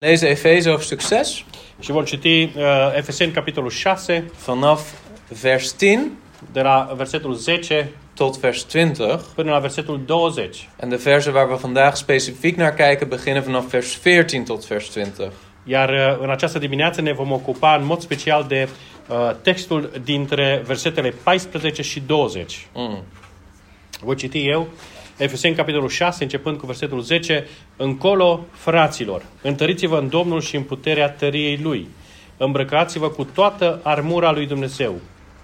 Lezen Efeze hoofdstuk 6 Și vom citi uh, Efeseni capitolul 6, vanaf vers 10 de la versetul 10 tot vers 20. până la versetul 20. En de versen waar we vandaag specifiek naar kijken beginnen vanaf vers 14 tot vers 20. Iar uh, în această dimineață ne vom ocupa în mod special de uh, textul dintre versetele 14 și 20. Mm. Voi citi eu Efeseni capitolul 6, începând cu versetul 10. Încolo, fraților, întăriți-vă în Domnul și în puterea tăriei Lui. Îmbrăcați-vă cu toată armura lui Dumnezeu,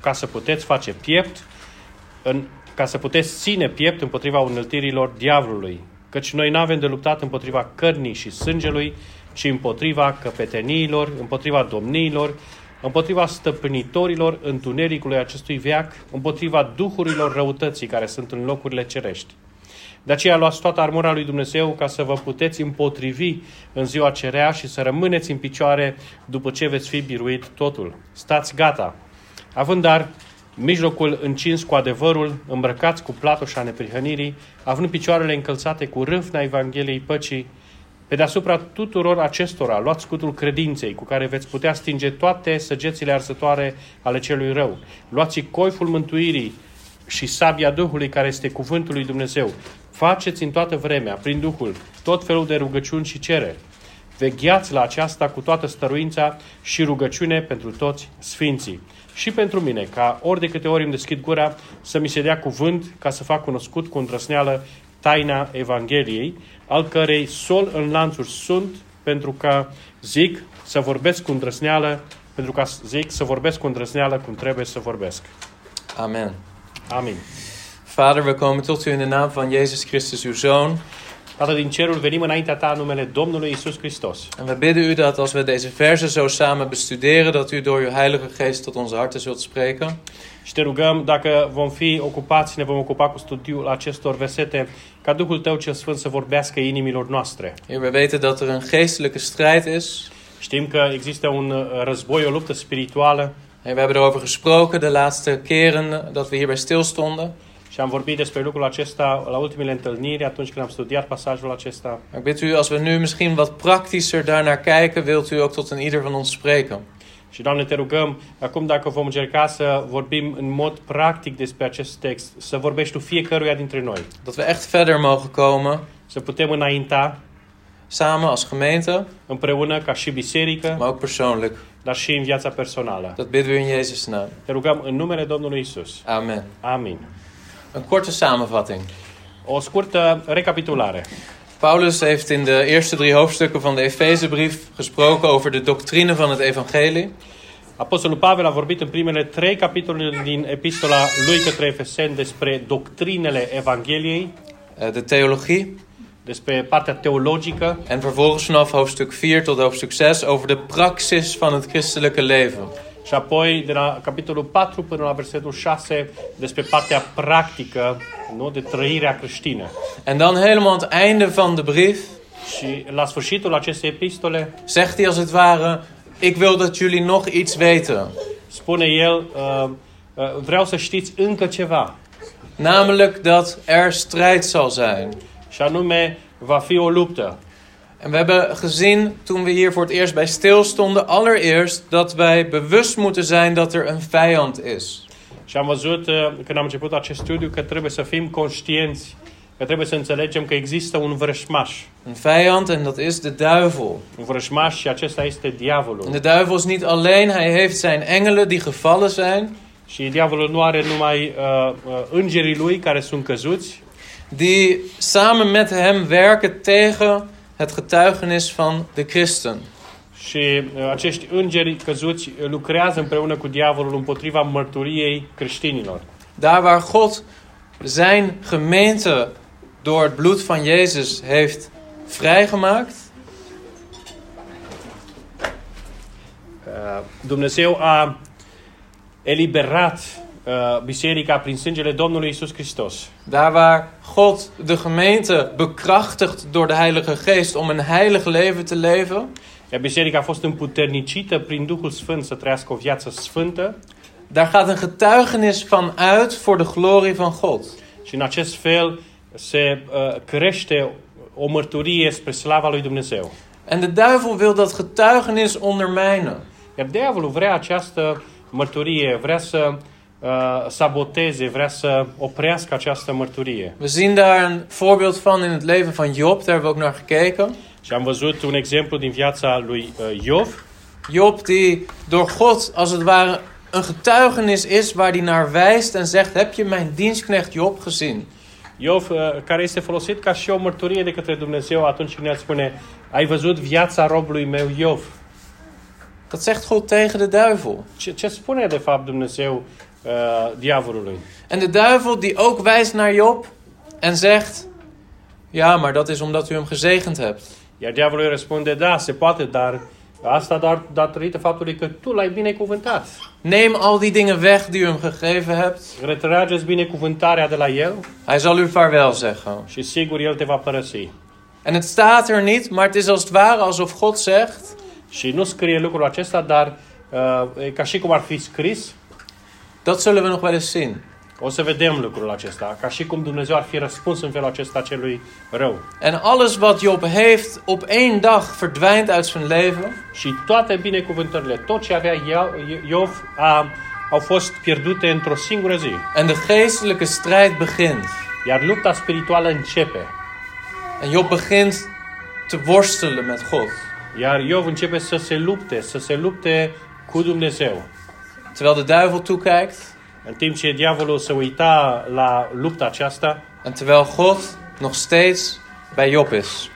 ca să puteți face piept, în, ca să puteți ține piept împotriva unăltirilor diavolului. Căci noi nu avem de luptat împotriva cărnii și sângelui, ci împotriva căpeteniilor, împotriva domniilor, împotriva stăpânitorilor întunericului acestui veac, împotriva duhurilor răutății care sunt în locurile cerești. De aceea luați toată armura lui Dumnezeu ca să vă puteți împotrivi în ziua cerea și să rămâneți în picioare după ce veți fi biruit totul. Stați gata! Având dar mijlocul încins cu adevărul, îmbrăcați cu platoșa neprihănirii, având picioarele încălțate cu râvna Evangheliei păcii, pe deasupra tuturor acestora, luați scutul credinței, cu care veți putea stinge toate săgețile arsătoare ale celui rău. Luați coiful mântuirii și sabia Duhului, care este cuvântul lui Dumnezeu. Faceți în toată vremea, prin Duhul, tot felul de rugăciuni și cereri. Vegheați la aceasta cu toată stăruința și rugăciune pentru toți sfinții. Și pentru mine, ca ori de câte ori îmi deschid gura, să mi se dea cuvânt ca să fac cunoscut cu îndrăsneală taina Evangheliei, al cărei sol în lanțuri sunt, pentru că zic să vorbesc cu îndrăsneală, pentru că zic să vorbesc cu îndrăsneală cum trebuie să vorbesc. Amen. Amin. Vader, we komen tot u in de naam van Jezus Christus, uw Zoon. Tată din cerul, venim înaintea ta în numele Domnului Isus Hristos. En we bidden u dat als we deze versen zo samen bestuderen, dat u door uw Heilige Geest tot onze harten zult spreken. Și te rugăm, dacă vom fi ocupați, ne vom ocupa cu studiul acestor versete, ca Duhul Tău cel Sfânt să vorbească inimilor noastre. Heer, we weten dat er een geestelijke strijd is. Știm că există un uh, război, o luptă spirituală Heer, we hebben erover gesproken de laatste keren dat we hierbij stilstonden. Și am vorbit despre lucrul acesta la ultimele întâlniri, atunci când am studiat pasajul acesta. Maar ik bid u, als we nu misschien wat praktischer daarnaar kijken, wilt u ook tot een ieder van ons spreken. Și, Doamne, te rugăm, acum dacă vom încerca să vorbim în mod practic despre acest text, să vorbești Tu fiecăruia dintre noi, Dat we echt verder mogen komen, să putem înainta samen als gemeente, împreună ca și biserică, maar ook persoonlijk. dar și în viața personală. Dat bidden we in Jezus' naam. Te rugăm în numele Domnului Isus. Amen. Amin. Een korte samenvatting. O scurtă recapitulare. Paulus heeft in de eerste drie hoofdstukken van de Efezebrief gesproken over de doctrine van het evangelie. Apostolul Pavel a vorbit în primele trei capitole din epistola lui către Efeseni despre doctrinele Evangheliei, eh, de theologie. despre partea teologică En vervolgens vanaf hoofdstuk 4 tot hoofdstuk 6 over de praxis van het christelijke leven. Și apoi de la capitolul 4 până la versetul 6 despre partea practică, nu, de trăirea creștină. En dan helemaal aan het einde van de brief Și la sfârșitul acestei epistole zegt hij als het ware: Ik wil dat jullie nog iets weten. spune el, uh, uh, vreau să știți încă ceva, Namelijk dat er strijd zal zijn. și anume va fi o luptă. En we hebben gezien toen we hier voor het eerst bij stilstonden, allereerst dat wij bewust moeten zijn dat er een vijand is. Și am văzut, uh, când am început acest studiu, că trebuie să fim conștienți, că trebuie să înțelegem că există un vrășmaș. Een vijand en dat is de duivel. Un vrășmaș și acesta este diavolul. En de duivel is niet alleen, hij heeft zijn engelen die gevallen zijn, Și diavolul nu are numai uh, uh, îngerii lui care sunt căzuți, die samen met hem werken tegen het getuigenis van de christen. și uh, acești îngeri căzuți uh, lucrează împreună cu diavolul împotriva mărturiei creștinilor. Daar waar God zijn gemeente door het bloed van Jezus heeft vrijgemaakt, Uh, Dumnezeu a eliberat uh, biserica prin sângele Domnului Isus Hristos. Daar waar God de gemeente bekrachtigt door de Heilige Geest om een heilig leven te leven, Iar biserica a fost împuternicită prin Duhul Sfânt să trăiască o viață sfântă daar gaat een getuigenis van uit voor de glorie van God. și în acest fel se uh, crește o mărturie spre slava lui Dumnezeu. En de duivel wil dat getuigenis ondermijnen. Iar diavolul vrea această mărturie, vrea să uh, saboteze, vrea să oprească această mărturie. We zien daar een voorbeeld van in het leven van Job, daar hebben we ook naar gekeken. Și am văzut un exemplu din viața lui uh, Iov, Job die door God als het ware een getuigenis is waar hij naar wijst en zegt: Heb je mijn dienstknecht Job gezien? Iov, uh, care este folosit ca și o mărturie de către Dumnezeu atunci când el spune ai văzut viața robului meu Iov. Dat zegt God tegen de duivel. Ce, ce spune de fapt Dumnezeu uh, diavolului? En de duivel die ook wijst naar Job en zegt: Ja, maar dat is omdat u hem gezegend hebt. Iar diavolul răspunde, da, se poate, dar asta doar datorită faptului că tu l-ai binecuvântat. Neem al die dingen weg die u hem gegeven hebt. Retrageți binecuvântarea de la el Hij zal u vaarwel zeggen. și sigur el te va părăsi. En het staat er niet, maar het is als het ware alsof God zegt: Și nu scrie lucrul acesta, dar uh, e ca și cum ar fi scris, Dat zullen we nog wel eens zien. o să vedem lucrul acesta, ca și cum Dumnezeu ar fi răspuns în felul acesta celui rău. En alles wat Job heeft op één dag verdwijnt uit zijn leven. Și toate binecuvântările, tot ce avea Ia- Iov, a, au fost pierdute într-o singură zi. En de geestelijke strijd begint. Iar lupta spirituală începe. En Job begint te worstelen met God. Iar Iov începe să se lupte, să se lupte cu Dumnezeu. Terwijl de duivel toekijkt. În timp ce diavolul se uita la lupta aceasta En terwijl God nog steeds bij Job is.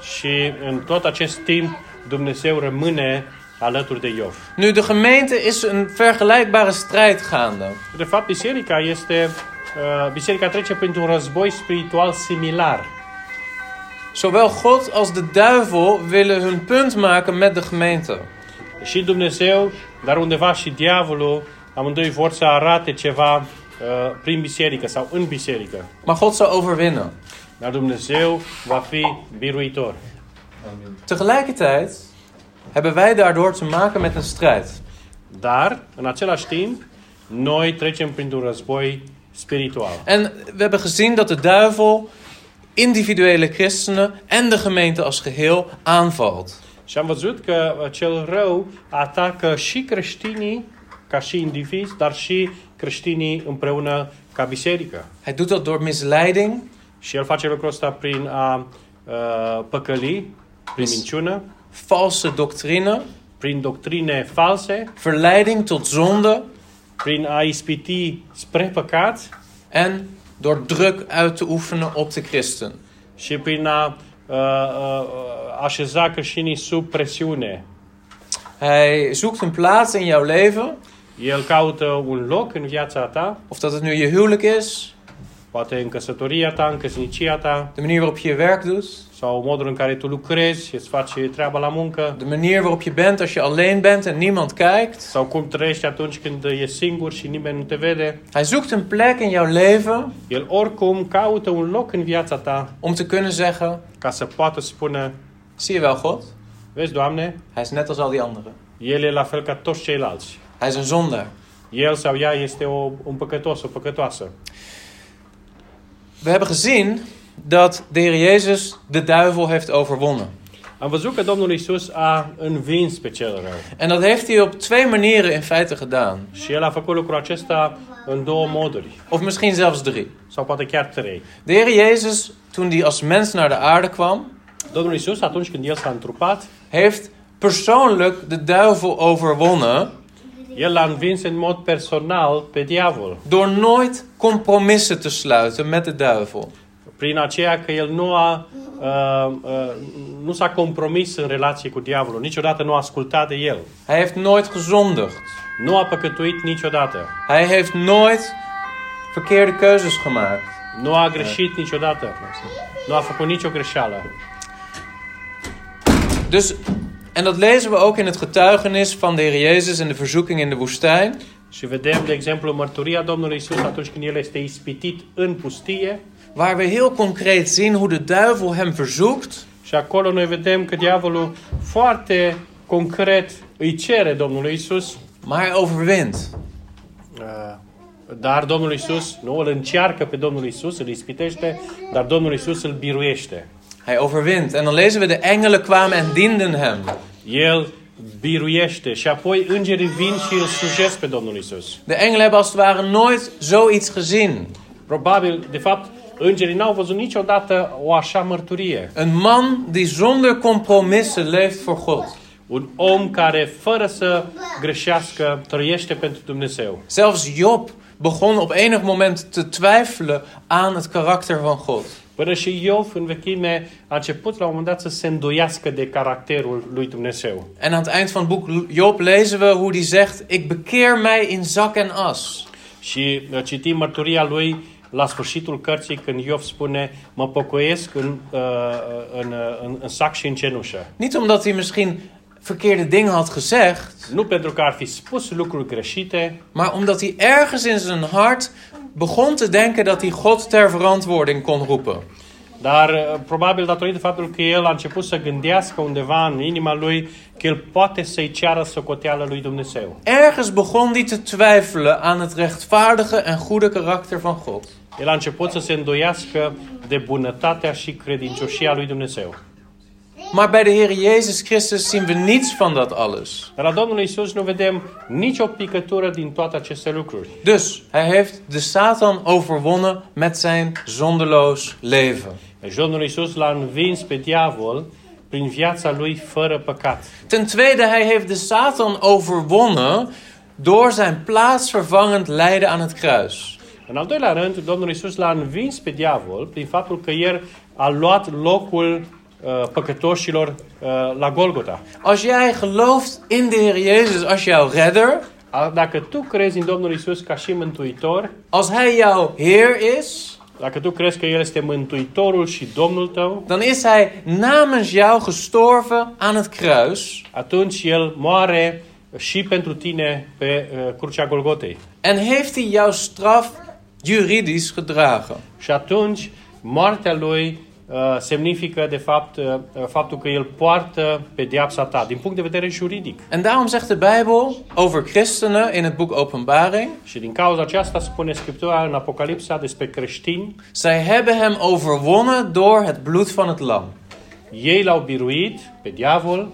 și în tot acest timp Dumnezeu rămâne alături de Iov. Nu, de gemeente is een vergelijkbare strijd gaande. De fapt, biserica este uh, biserica trece printr-un război spiritual similar. Zowel God als de duivel willen hun punt maken met de gemeente. Și Dumnezeu, dar undeva și diavolul, amândoi vor să arate ceva uh, prin biserică sau în biserică. Maar God zal overwinnen. Dar Dumnezeu va fi biruitor. Tegelijkertijd hebben wij daardoor te maken met een strijd. Dar, în același timp, noi trecem printr-un război spiritual. En we hebben gezien dat de duivel individuele christenen en de gemeente als geheel aanvalt. Și am văzut că uh, cel rău atacă și creștinii ca și indivizi, dar și creștinii împreună ca biserică. Hij doet dat door misleiding, Și el face lucrul ăsta prin a uh, păcăli, prin minciună, valse doctrine, prin doctrine false, verleiding tot zonde. Prin a ispiti spre păcat en door druk uit te oefenen op de christen. și prin a uh, uh, așeza creștinii sub presiune. Hij zoekt een plaats in jouw leven, El caută un loc în viața ta, of dat het nu je huwelijk is, poate în căsătoria ta, în căsnicia ta, de manier waarop je je werk doet, sau modul în care tu lucrezi, îți faci treaba la muncă, de manier waarop je bent als je alleen bent en niemand kijkt. sau cum trăiești atunci când e singur și nimeni nu te vede. Hij zoekt een plek in jouw leven El oricum caută un loc în viața ta om te kunnen zeggen: ca să poată spune, Zie je wel, God? vezi, Doamne, Hij is net als al die anderen. el e la fel ca toți ceilalți. Hij is een zondaar. El sau ea este o, un păcătos, o păcătoasă. We hebben gezien dat de Heer Jezus de duivel heeft overwonnen. Am văzut că Domnul Isus a învins pe cel rău. En dat heeft hij op twee manieren in feite gedaan. Și el a făcut lucrul acesta în două moduri, Of misschien zelfs drie. sau poate chiar trei. De Heer Jezus, toen hij als mens naar de aarde kwam, Domnul Isus, atunci când el s-a întrupat, heeft persoonlijk de duivel overwonnen el l-a învins în mod personal pe diavol. door nooit compromissen te sluiten met de duivel. Prin aceea că el nu a uh, uh, nu s-a compromis în relație cu diavolul, niciodată nu a ascultat de el. Hij heeft nooit gezondigd. Nu a păcătuit niciodată. Hij heeft nooit verkeerde keuzes gemaakt. Nu a greșit niciodată. Nu a făcut nicio greșeală. Dus, en dat lezen we ook in het getuigenis van de Heer Jezus in de verzoeking in de woestijn. Și vedem, de exemplu, mărturia Domnului Isus atunci când el este ispitit în pustie. Waar we heel concreet zien hoe de duivel hem verzoekt Și acolo noi vedem că diavolul foarte concret îi cere Domnului Isus, maar hij overwint. uh, dar Domnul Isus nu îl încearcă pe Domnul Isus, îl ispitește, dar Domnul Isus îl biruiește. Hij overwint. En dan lezen we de engelen kwamen en dienden hem. El biruiește și apoi îngerii vin și îl slujesc pe Domnul Isus. De engelen hebben als het ware nooit zoiets gezien. Probabil, de fapt, îngerii n-au văzut niciodată o așa mărturie. Een man die zonder compromissen leeft voor God. Un om care, fără să greșească, trăiește pentru Dumnezeu. Zelfs Job begon op enig moment te twijfelen aan het karakter van God. Până și Iov, în vechime, a început la un moment dat să se îndoiască de caracterul lui Dumnezeu. En aan het eind van het boek Job lezen we hoe die zegt: Ik bekeer mij in zak en as. Și uh, citim mărturia lui la sfârșitul cărții când Iov spune mă pocăiesc în, uh, în, uh, în, în sac și în cenușă. Niet omdat hij misschien verkeerde dingen had gezegd, Nu pentru că ar fi spus lucruri greșite, maar omdat hij ergens in zijn hart begon te denken dat hij God ter verantwoording kon roepen. Dar uh, probabil datorită faptului că el a început să gândească undeva în inima lui că el poate să-i ceară socoteală lui Dumnezeu. Ergens begon hij te twijfelen aan het rechtvaardige en goede karakter van God. El a început să se îndoiască de bunătatea și credincioșia lui Dumnezeu. Maar bij de Heer Jezus Christus zien we niets van dat alles. La Domnul Isus nu vedem nicio picătură din toate aceste lucruri. Dus hij heeft de Satan overwonnen met zijn zonderloos leven. Deci Domnul Isus l-a învins pe diavol prin viața lui fără păcat. Ten tweede, hij heeft de Satan overwonnen door zijn plaatsvervangend lijden aan het kruis. În al doilea rând, Domnul Isus l-a învins pe diavol prin faptul că el a luat locul uh, păcătoșilor uh, la Golgota. Als jij gelooft in de Heer Jezus als jouw redder, Dacă tu crezi în Domnul Isus ca și mântuitor, als hij jouw Heer is, dacă tu crezi că El este mântuitorul și Domnul tău, dan is hij namens jou gestorven aan het kruis. atunci El moare și pentru tine pe uh, crucea Golgotei. En heeft hij jouw straf juridisch gedragen. Și atunci moartea lui semnifică de fapt uh, uh, faptul că el poartă pedeapsa ta din punct de vedere juridic. En daarom zegt de Bijbel over christenen in het boek Openbaring: Și din cauza aceasta spune Scriptura în Apocalipsa despre creștini, Zij hebben hem overwonnen door het bloed van het lam. ei l-au biruit pe diavol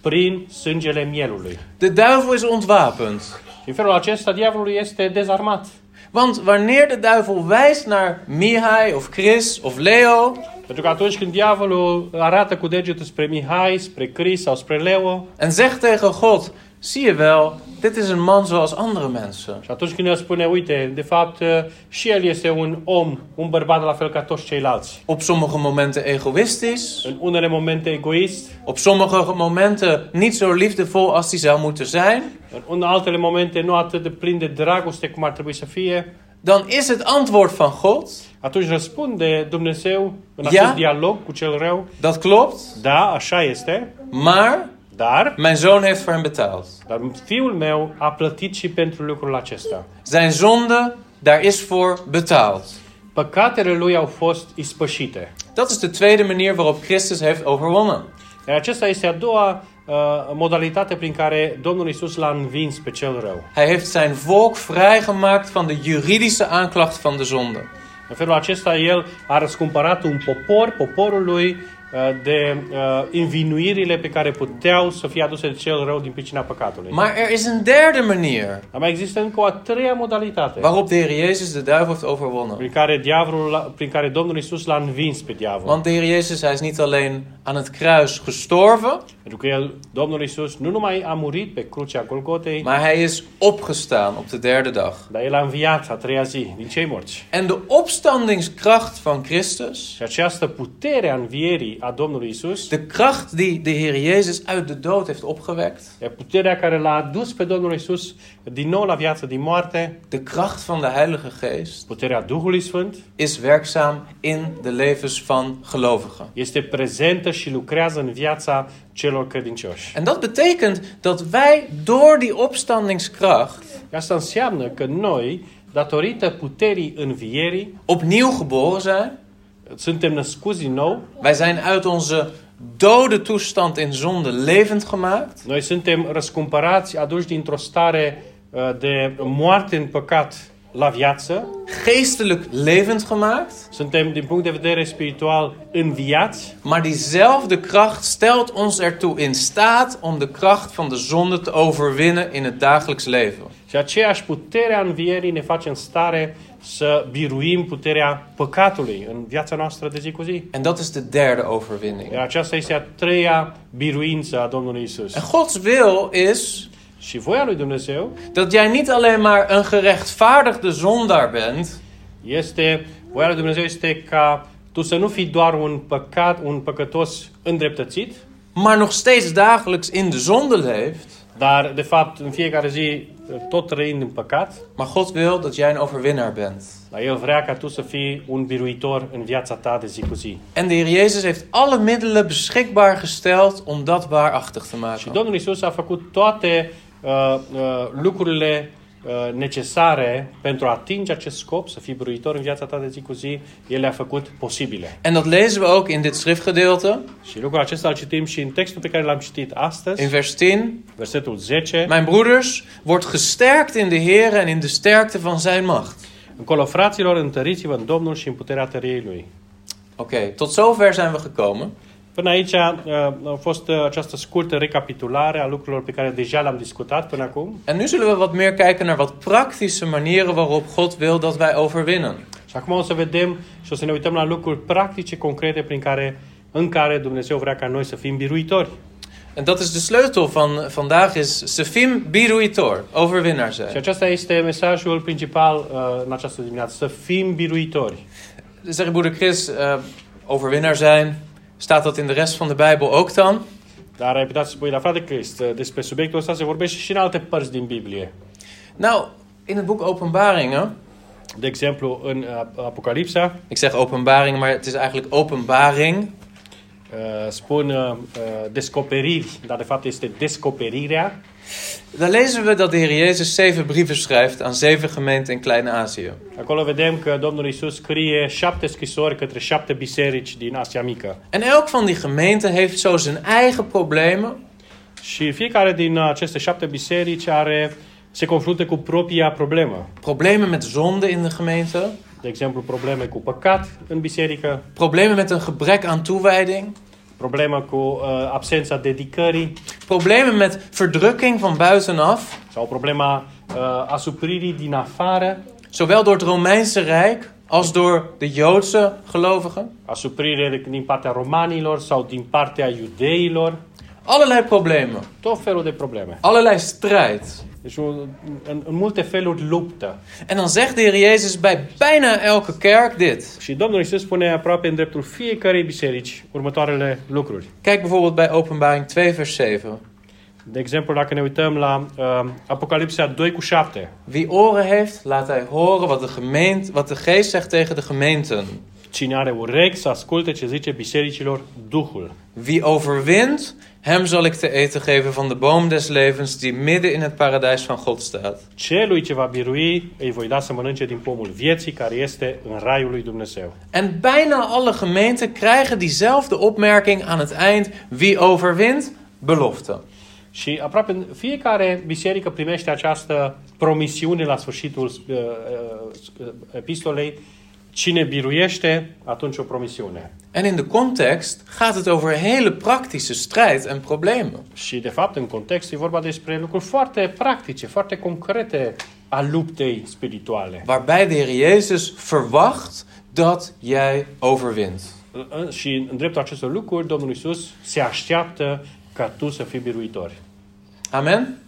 prin sângele mielului. De duivel is ontwapend. Și în felul acesta diavolul este dezarmat. Want wanneer de duivel wijst naar Mihai of Chris of Leo, Pentru că atunci când diavolul arată cu degetul spre Mihai, spre Chris sau spre Leo, en zegt tegen God: Zie je wel, dit is een man zoals andere mensen. și atunci când el spune, uite, de fapt și el este un om, un bărbat la fel ca toți ceilalți. Op sommige momenten egoïstisch, În unele momente egoist, op sommige momenten niet zo liefdevol als hij zou moeten zijn, în altele momente nu atât de plin de dragoste cum ar trebui să fie, dan is het antwoord van God: atunci răspunde Dumnezeu în Ja? acest dialog cu cel rău, Dat klopt, da, așa este, maar dar, mijn zoon heeft voor hem betaald. dar fiul meu a plătit și pentru lucrul acesta. Zijn zonde, daar is voor betaald. Păcatele lui au fost ispășite. Dat is de tweede manier waarop Christus heeft overwonnen. Iar acesta este a doua modalitate prin care Domnul Isus l-a învins pe cel rău. Hij heeft zijn volk vrijgemaakt van de juridische aanklacht van de zonde. În felul acesta, el a răscumpărat un popor, poporul lui, uh, de uh, învinuirile pe care puteau să fie aduse de cel rău din pricina păcatului. Maar er is een derde manier Dar există încă o a treia modalitate waarop de Heer Jezus de duivel heeft overwonnen. prin care, diavolul, prin care Domnul Isus l-a învins pe diavol. Want de Heer Jezus, hij is niet alleen aan het kruis gestorven, Pentru că el, Domnul Isus nu numai a murit pe crucea Golgotei, maar hij is opgestaan op de derde dag. dar el a înviat a treia zi din cei morți. En de opstandingskracht van Christus, Și această putere a învierii a Domnului Isus de kracht die de Heer Jezus uit de dood heeft opgewekt, E puterea care l-a adus pe Domnul Isus din nou la viață din moarte, de kracht van de Heilige Geest, puterea Duhului Sfânt, is werkzaam in de levens van gelovigen. este prezentă și lucrează în viața celor credincioși. En dat betekent dat wij door die opstandingskracht Asta înseamnă că noi, datorită puterii învierii, opnieuw geboren zijn. Suntem născuți din nou, Wij zijn uit onze dode toestand in zonde levend gemaakt. noi suntem răscumpărați, aduși dintr-o stare uh, de moarte în păcat la viață, geestelijk levend gemaakt. suntem din punct de vedere spiritual înviați, Maar diezelfde kracht stelt ons ertoe in staat om de kracht van de zonde te overwinnen in het dagelijks leven. și aceeași putere a învierii ne face în stare să biruim puterea păcatului în viața noastră de zi cu zi. En dat is de derde overwinning. Iar aceasta este a treia biruință a Domnului Isus. En Gods wil is Și voia lui Dumnezeu dat jij niet alleen maar een gerechtvaardigde zondaar bent, este, voia lui Dumnezeu este ca tu să nu fii doar un păcat, un păcătos îndreptățit, maar nog steeds dagelijks in de zonde leeft. dar de fapt în fiecare zi tot trăind în păcat, Maar God wil dat jij een overwinnaar bent. dar El vrea ca tu să fii un biruitor în viața ta de zi cu zi. En de Heer Jezus heeft alle middelen beschikbaar gesteld om dat waarachtig te Și maken. Domnul Isus a făcut toate uh, uh, lucrurile uh, necesare pentru a atinge acest scop, să fii biruitor în viața ta de zi cu zi, El le-a făcut posibile. En dat lezen we ook in dit schriftgedeelte, Și lucrul acesta îl citim și în textul pe care l-am citit astăzi, in vers 10. versetul 10. Mijn broeders, wordt gesterkt in de Heer en in de sterkte van zijn macht. Încolo, fraților, întăriți-vă în Domnul și în puterea tăriei Lui. Oké, tot zover zijn we gekomen. Până aici uh, a fost uh, această scurtă recapitulare a lucrurilor pe care deja le-am discutat până acum. En nu zullen we wat meer kijken naar wat praktische manieren waarop God wil dat wij overwinnen. Și acum o să vedem și o să ne uităm la lucruri practice, concrete, prin care, în care Dumnezeu vrea ca noi să fim biruitori. En dat is de sleutel van vandaag is să fim biruitor, overwinnaar Și zijn. acesta este mesajul principal uh, în această dimineață, să fim biruitori. Zeg broeder Chris, uh, overwinnaar zijn. Staat dat in de rest van de Bijbel ook dan? Dar ai putea să spui, la frate uh, despre subiectul ăsta se vorbește și în alte părți din Biblie. Nou, in het boek Openbaringen. De exemplu, în uh, Apocalipsa, Ik zeg openbaring, maar het is eigenlijk openbaring. uh, spun uh, uh, descoperiri, dar de fapt este descoperirea. Daar lezen we dat de Heer Jezus zeven brieven schrijft aan zeven gemeenten in Klein-Azië. Acolo vedem că Domnul Isus scrie șapte scrisori către șapte biserici din Asia Mică. En elk van die gemeenten heeft zo zijn eigen problemen. Și fiecare din aceste șapte biserici are, se confruntă cu propria problemă. Problemen met zonde in de gemeente. De exemplu, probleme cu păcat în biserică, Problemen met een gebrek aan toewijding. Problemă cu uh, absența dedicării Problemen met verdrukking van buitenaf. sau problema uh, asupririi din afară, Zowel door het Romeinse Rijk als door de Joodse gelovigen. asuprire din partea romanilor sau din partea iudeilor, Allerlei problemen. tot felul de probleme. Allerlei strijd. Un- în, în multe feluri luptă. En dan zegt de Heer Jezus bij bijna elke kerk dit. Și Domnul Isus spune aproape în dreptul fiecarei biserici următoarele lucruri. Kijk bijvoorbeeld bij Openbaring 2, vers 7. De exemplu, dacă ne uităm la uh, Apocalipsa 2 cu 7. Wie oren heeft, laat hij horen wat de, gemeente, wat de geest zegt tegen de gemeenten. Cine are urechi să asculte ce zice bisericilor Duhul. Wie overwint, hem zal ik te eten geven van de boom des levens die midden in het paradijs van God staat. Celui ce va birui, îi voi da să mănânce din pomul vieții care este în raiul lui Dumnezeu. En bijna alle gemeenten krijgen diezelfde opmerking aan het eind. Wie overwint, belofte. Și aproape fiecare biserică primește această promisiune la sfârșitul uh, uh, epistolei. Cine biruiește, atunci o promisiune. En in de context gaat het over hele praktische strijd en problemen. Și, de fapt, în context e vorba despre lucruri foarte practice, foarte concrete a luptei spirituale. Waarbij de Heer Jezus verwacht dat jij overwint. Și în dreptul acestor lucruri, Domnul Isus se așteaptă ca tu să fii biruitor. Amen?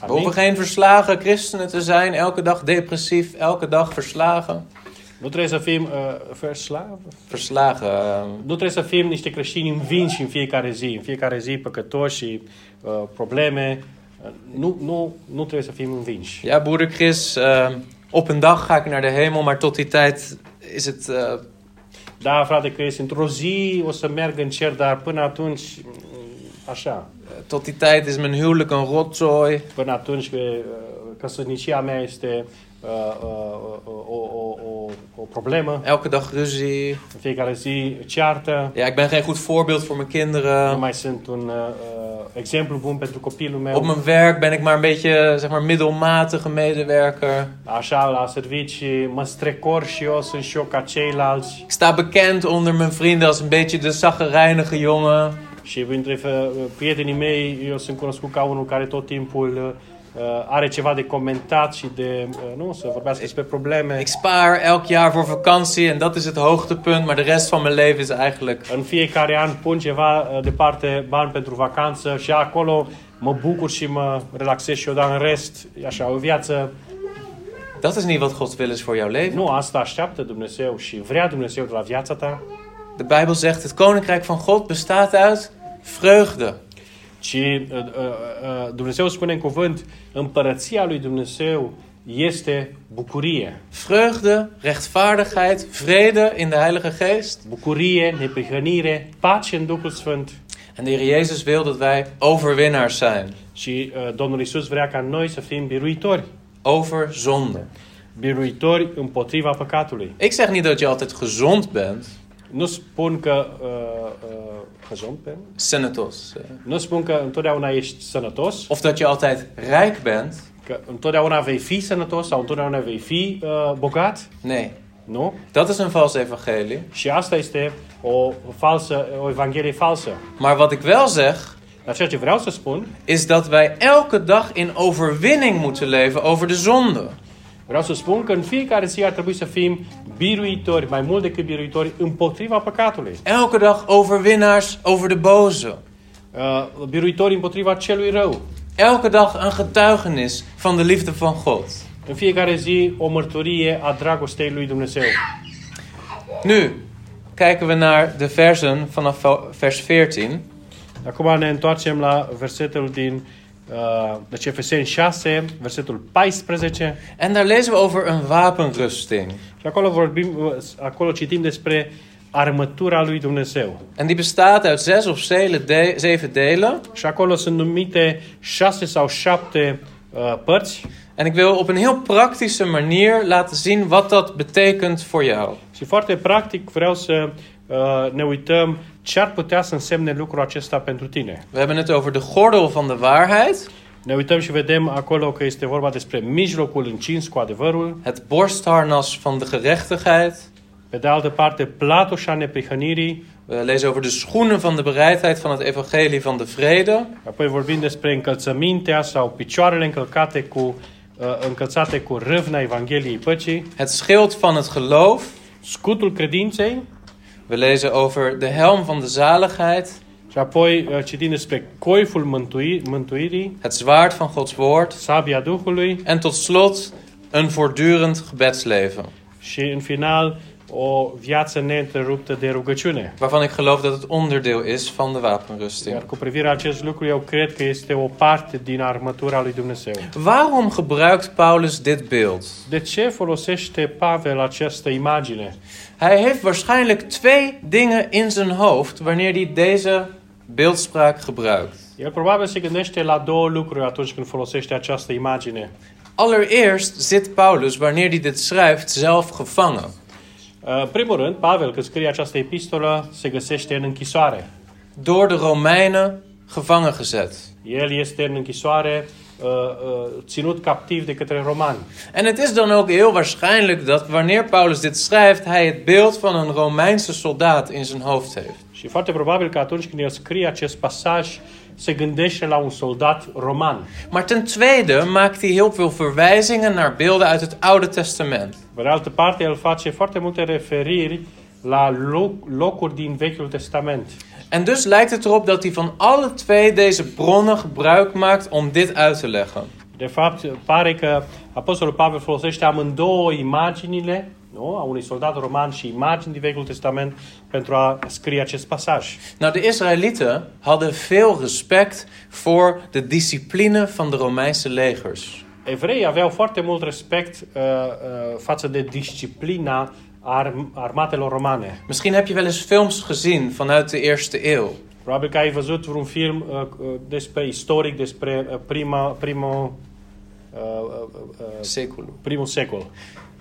We hoeven geen verslagen christenen te zijn, elke dag depressief, elke dag verslagen. Nu trebuie să fim uh? Verslagen. uh, Nu trebuie să fim niște creștini învinși în fiecare zi, în fiecare zi păcătoși și uh, probleme. Uh, nu, nu, nu trebuie să fim învinși. Ja, broeder Chris, uh, op een dag ga ik naar de hemel, maar tot die tijd is het. uh, Da, frate Chris, într-o zi o să merg în cer, dar până atunci, mm, așa, tot die tijd is mijn huwelijk een rotzooi. până atunci căsătoria mea este uh, uh, o, o, o, o problemă. Elke dag ruzie. Fiecare zi ceartă. Ja, ik ben geen goed voorbeeld voor mijn kinderen. Nu mai sunt un uh, exemplu bun pentru copilul meu. Op mijn werk ben ik maar een beetje, zeg maar, middelmatige medewerker. Așa, la servicii mă strecor și eu, sunt și eu ca ceilalți. Ik sta bekend onder mijn vrienden als een beetje de zaggerijnige jongen. Și între uh, prietenii mei, eu sunt cunoscut ca unul care tot timpul are ceva de comentat și de, uh, nu, să vorbească despre probleme. Ik spaar elk jaar voor vakantie en dat is het hoogtepunt, maar de rest van mijn leven is eigenlijk În fiecare an pun ceva uh, departe bani pentru vacanță și acolo mă bucur și mă relaxez și eu, dar în rest, e așa, o viață, Dat is niet wat Gods wil is voor jouw leven. nu asta așteaptă Dumnezeu și vrea Dumnezeu de la viața ta, De Bijbel zegt: het koninkrijk van God bestaat uit vreugde. Ci uh, uh, uh, Dumnezeu spune în cuvânt, împărăția lui Dumnezeu este bucurie. Vreugde, rechtvaardigheid, vrede in de Heilige Geest. Bucurie, neprihănire, pace în Duhul Sfânt. En de Heer Jezus wil dat wij overwinnaars zijn. Și uh, Domnul Isus vrea ca noi să fim biruitori. Over zonde. Biruitori împotriva păcatului. Ik zeg niet dat je altijd gezond bent, Nu spun că uh, uh, gezond ben. senatos. eh, Nu spun că întotdeauna ești sănătos, Of dat je altijd rijk bent. că întotdeauna vei fi sănătos sau întotdeauna vei fi uh, bogat. Nee, Nu? dat is een vals evangelie. Și asta este o falsă, o evanghelie falsă. Maar wat ik wel zeg, Dar ceea ce vreau să spun, is dat wij elke dag in overwinning moeten leven over de zonde. Vreau să spun că în fiecare zi ar trebui să fim biruitori, mai mult decât biruitori, împotriva păcatului. Elke dag overwinnaars over de boze. Uh, biruitori împotriva celui rău. Elke dag een getuigenis van de liefde van God. În fiecare zi o mărturie a dragostei lui Dumnezeu. Nu kijken we naar de versen vanaf vers 14. Acum ne întoarcem la versetul din uh, deci Efeseni 6, versetul 14. En daar lezen we over een wapenrusting. Și acolo vorbim, acolo citim despre armătura lui Dumnezeu. En die bestaat uit zes of zele de- zeven delen. Și acolo sunt numite șase sau șapte uh, părți. En ik wil op een heel praktische manier laten zien wat dat betekent voor jou. Și foarte practic vreau să uh, ne uităm ce ar putea să însemne lucrul acesta pentru tine. We hebben het over de gordel van de waarheid, Ne uităm și vedem acolo că este vorba despre mijlocul încins cu adevărul, het borstharnas van de gerechtigheid. pe de altă parte platoșa neprihănirii, We lezen over de schoenen van de bereidheid van het evangelie van de vrede. apoi vorbim despre încălțămintea sau picioarele încălcate cu, uh, încălțate cu râvna Evangheliei Păcii, Het schild van het geloof. scutul credinței We lezen over de helm van de zaligheid. și apoi uh, citim despre coiful mântui, mântuirii, Het zwaard van Gods woord. sabia Duhului En tot slot een voortdurend gebedsleven. și în final o viață neîntreruptă de rugăciune. Waarvan ik geloof dat het onderdeel is van de wapenrusting. Iar cu privire la acest lucru, eu cred că este o parte din armătura lui Dumnezeu. Waarom gebruikt Paulus dit beeld? De ce folosește Pavel această imagine? Hij heeft waarschijnlijk twee dingen in zijn hoofd wanneer hij deze beeldspraak gebruikt. El probabil se gândește la două lucruri atunci când folosește această imagine. Allereerst zit Paulus, wanneer hij dit schrijft, zelf gevangen. Uh, În primul rând, Pavel, când scrie această epistolă, se găsește în închisoare. Door de Romeinen gevangen gezet. El este în închisoare uh, uh, ținut captiv de către romani. En het is dan ook heel waarschijnlijk dat wanneer Paulus dit schrijft, hij het beeld van een Romeinse soldaat in zijn hoofd heeft. Și foarte probabil că atunci când el scrie acest pasaj, se gândește la un soldat roman. Maar ten tweede maakt hij heel veel verwijzingen naar beelden uit het Oude Testament. Pe de altă parte, el face foarte multe referiri la loc- locuri din Vechiul Testament. En dus lijkt het erop dat hij van alle twee deze bronnen gebruik maakt om dit uit te leggen. De fapt, pare că Apostolul Pavel folosește amândouă imaginile nu? a unui soldat roman și imagini din Vechiul Testament pentru a scrie acest pasaj. Nou, de Israëlieten hadden veel respect voor de discipline van de Romeinse legers. Evreii aveau foarte mult respect uh, uh, față de disciplina arm- armatelor romane. Misschien heb je wel eens films gezien vanuit de eerste eeuw. Probabil că ai văzut vreun film uh, uh, despre istoric, despre uh, prima, primul, uh, uh, uh, Seculul. primul secol.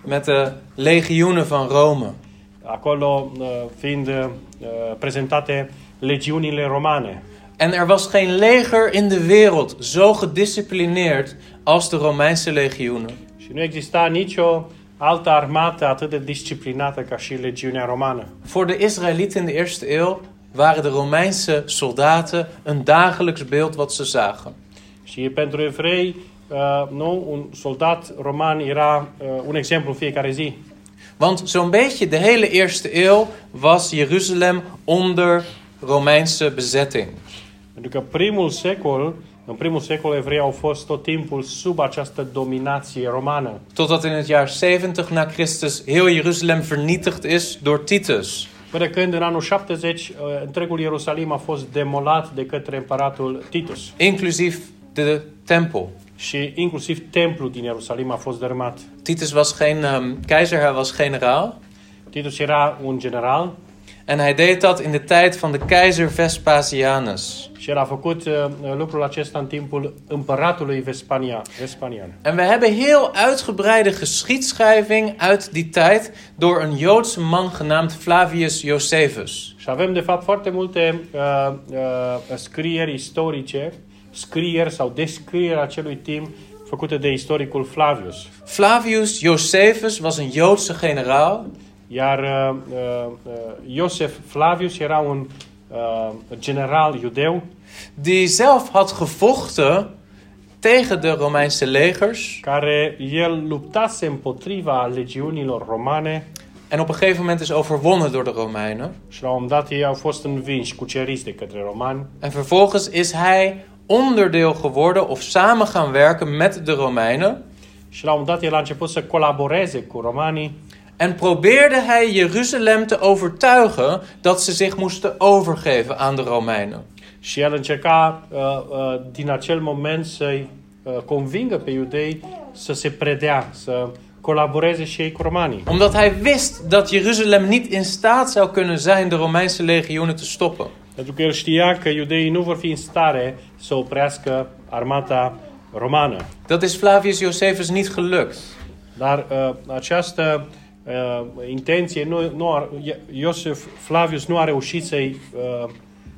Met de legioenen van Rome. Acolo uh, fiind uh, prezentate legiunile romane. En er was geen leger in de wereld zo gedisciplineerd als de Romeinse legioenen. Și nu exista nicio altă armată atât de disciplinată ca și legiunea romană. Voor de Israëlieten in de eerste eeuw waren de Romeinse soldaten een dagelijks beeld wat ze zagen. Și pentru evrei, uh, nu, un soldat roman era uh, un exemplu în fiecare zi. Want zo'n beetje de hele eerste eeuw was Jeruzalem onder Romeinse bezetting. Pentru că primul secol, în primul secol evrei au fost tot timpul sub această dominație romană. Totdat in het jaar 70 na Christus heel Jeruzalem vernietigd is door Titus. Până când în anul 70 uh, întregul Ierusalim a fost demolat de către împăratul Titus. Inclusief de tempel. Și inclusiv templul din Ierusalim a fost dărâmat. Titus was geen um, keizer, hij was generaal. Titus era un general En hij deed dat in de tijd van de keizer Vespasianus. și el a făcut uh, lucrul acesta în timpul împăratului Vespania, Vespanian. En we hebben heel uitgebreide geschiedschrijving uit die tijd door een Joodse man genaamd Flavius Josephus. Și avem, de fapt, foarte multe uh, uh, scrieri istorice, scrieri sau descrieri acelui timp făcute de istoricul Flavius. Flavius Josephus was een Joodse generaal Iar uh, uh, uh, Iosef Flavius era un uh, general iudeu die zelf had gevochten tegen de Romeinse legers. care el luptase împotriva legiunilor romane En op een gegeven moment is overwonnen door de Romeinen. și la un dat ei au fost învinși, cuceriți de către romani En vervolgens is hij onderdeel geworden of samen gaan werken met de Romeinen. și la un dat el a început să colaboreze cu romanii En probeerde hij Jeruzalem te overtuigen dat ze zich moesten overgeven aan de Romeinen. și el încerca uh, uh, din acel moment să-i uh, convingă pe iudei să se predea, să colaboreze și ei cu romanii. Omdat hij wist dat Jeruzalem niet in staat zou kunnen zijn de Romeinse legioenen te stoppen. Pentru că el știa că iudeii nu vor fi în stare să oprească armata romană. Dat is Flavius Josephus niet gelukt. Dar uh, această uh, intenție, nu, nu a, Iosef Flavius nu a reușit să-i uh,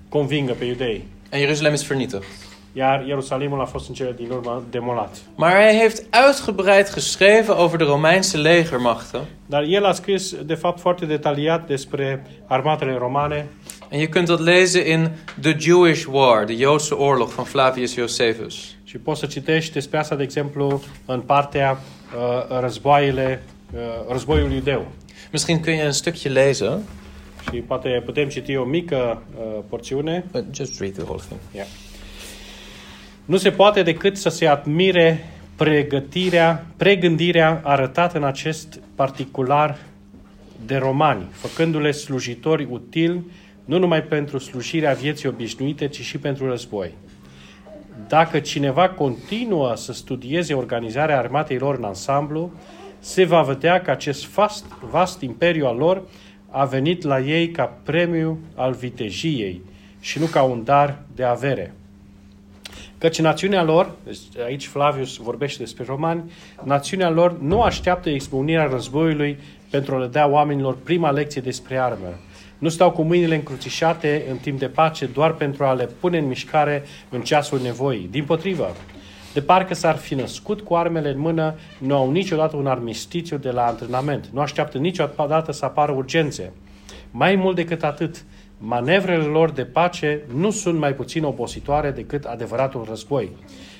convingă pe iudei. En Jeruzalem is vernietigd. Iar Ierusalimul a fost în cele din urmă demolat. Maar hij heeft uitgebreid geschreven over de Romeinse legermachten. Dar el a scris, de fapt, foarte detaliat despre armatele romane En je kunt dat lezen in The Jewish War, de Joodse oorlog van Flavius Josephus. și poți să citești despre asta, de exemplu, în partea uh, războaiele, uh, războiul iudeu. Misschien kun je een stukje lezen. Și poate putem citi o mică uh, porțiune. Uh, Just read the whole thing. Yeah. Nu se poate decât să se admire pregătirea, pregândirea arătată în acest particular de romani, făcându-le slujitori utili nu numai pentru slujirea vieții obișnuite, ci și pentru război. Dacă cineva continuă să studieze organizarea armatei lor în ansamblu, se va vedea că acest vast, vast imperiu al lor a venit la ei ca premiu al vitejiei și nu ca un dar de avere. Căci națiunea lor, deci aici Flavius vorbește despre romani, națiunea lor nu așteaptă expunerea războiului pentru a le da oamenilor prima lecție despre armă. Nu stau cu mâinile încrucișate în timp de pace doar pentru a le pune în mișcare în ceasul nevoii. Din potrivă, de parcă s-ar fi născut cu armele în mână, nu au niciodată un armistițiu de la antrenament. Nu așteaptă niciodată să apară urgențe. Mai mult decât atât, manevrele lor de pace nu sunt mai puțin obositoare decât adevăratul război.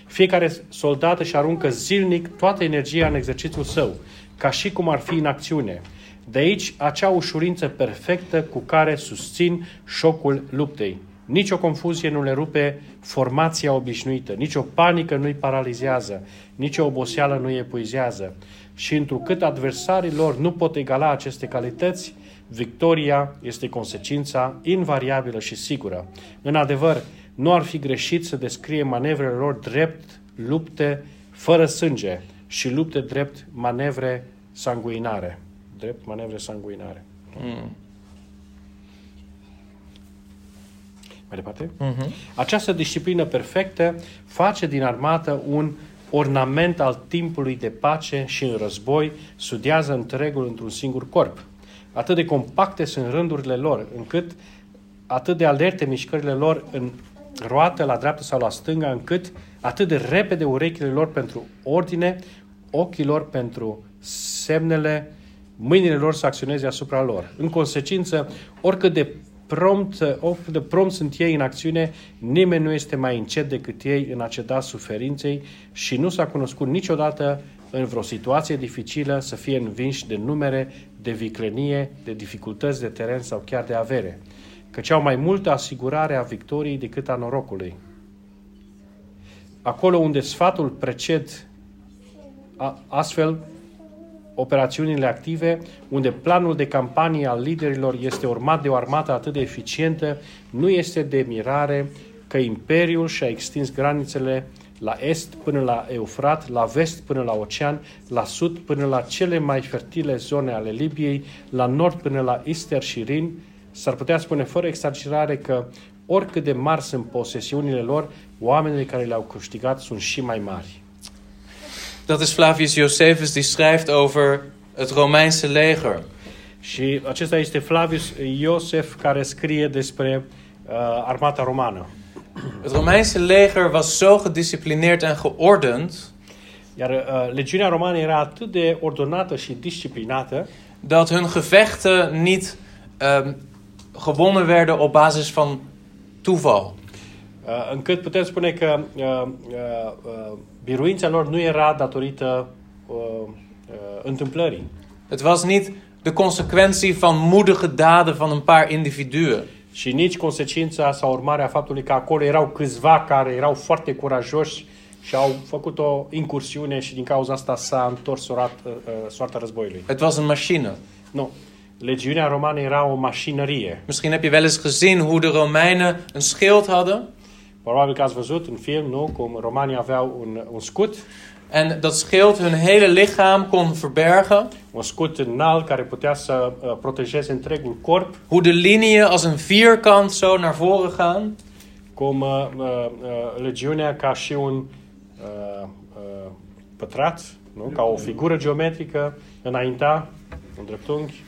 Fiecare soldat își aruncă zilnic toată energia în exercițiul său, ca și cum ar fi în acțiune. De aici acea ușurință perfectă cu care susțin șocul luptei. Nici o confuzie nu le rupe formația obișnuită, nici o panică nu-i paralizează, nici o oboseală nu-i epuizează. Și întrucât adversarii lor nu pot egala aceste calități, victoria este consecința invariabilă și sigură. În adevăr, nu ar fi greșit să descrie manevrele lor drept lupte fără sânge și lupte drept manevre sanguinare. Drept manevre sanguinare. Mm. Mai departe? Mhm. Această disciplină perfectă face din armată un ornament al timpului de pace și în război, studiază întregul într-un singur corp. Atât de compacte sunt rândurile lor, încât atât de alerte mișcările lor în roată la dreapta sau la stânga, încât atât de repede urechile lor pentru ordine, ochii lor pentru semnele, mâinile lor să acționeze asupra lor. În consecință, oricât de prompt, oricât de prompt sunt ei în acțiune, nimeni nu este mai încet decât ei în a ceda suferinței și nu s-a cunoscut niciodată în vreo situație dificilă să fie învinși de numere, de viclenie, de dificultăți de teren sau chiar de avere, căci au mai multă asigurare a victoriei decât a norocului. Acolo unde sfatul preced a, astfel operațiunile active, unde planul de campanie al liderilor este urmat de o armată atât de eficientă, nu este de mirare că Imperiul și-a extins granițele la est până la Eufrat, la vest până la ocean, la sud până la cele mai fertile zone ale Libiei, la nord până la Ister și Rin, s-ar putea spune fără exagerare că oricât de mari sunt posesiunile lor, oamenii care le-au câștigat sunt și mai mari. Dat is Flavius Josephus die schrijft over het Romeinse leger. Și acesta este Flavius Iosef care scrie despre uh, armata romană. Het Romeinse leger was zo gedisciplineerd en geordend Iar uh, legiunea romană era atât de ordonată și disciplinată dat hun gevechten niet ehm, gewonnen werden op basis van toeval. uh, încât putem spune că uh, uh, uh, biruința lor nu era datorită uh, uh, întâmplării. Het was niet de consequentie van moedige daden van een paar individuen. Și nici consecința sau urmarea faptului că acolo erau câțiva care erau foarte curajoși și au făcut o incursiune și din cauza asta s-a întors sorat, uh, uh, soarta războiului. Het was een machine. Nu. Legiunea romană era o mașinărie. Misschien heb je wel eens gezien hoe de Romeinen een schild hadden. Probabil că ați văzut în film, nu? Cum romanii aveau un, un scut, En dat schild hun hele lichaam kon verbergen. un scut înalt care putea să uh, protejeze întregul corp, Hoe de linieën als een vierkant zo naar voren gaan. cum uh, uh, uh, legiunea ca și un uh, uh, pătrat, nu? ca o figură geometrică, înainta, un dreptunghi,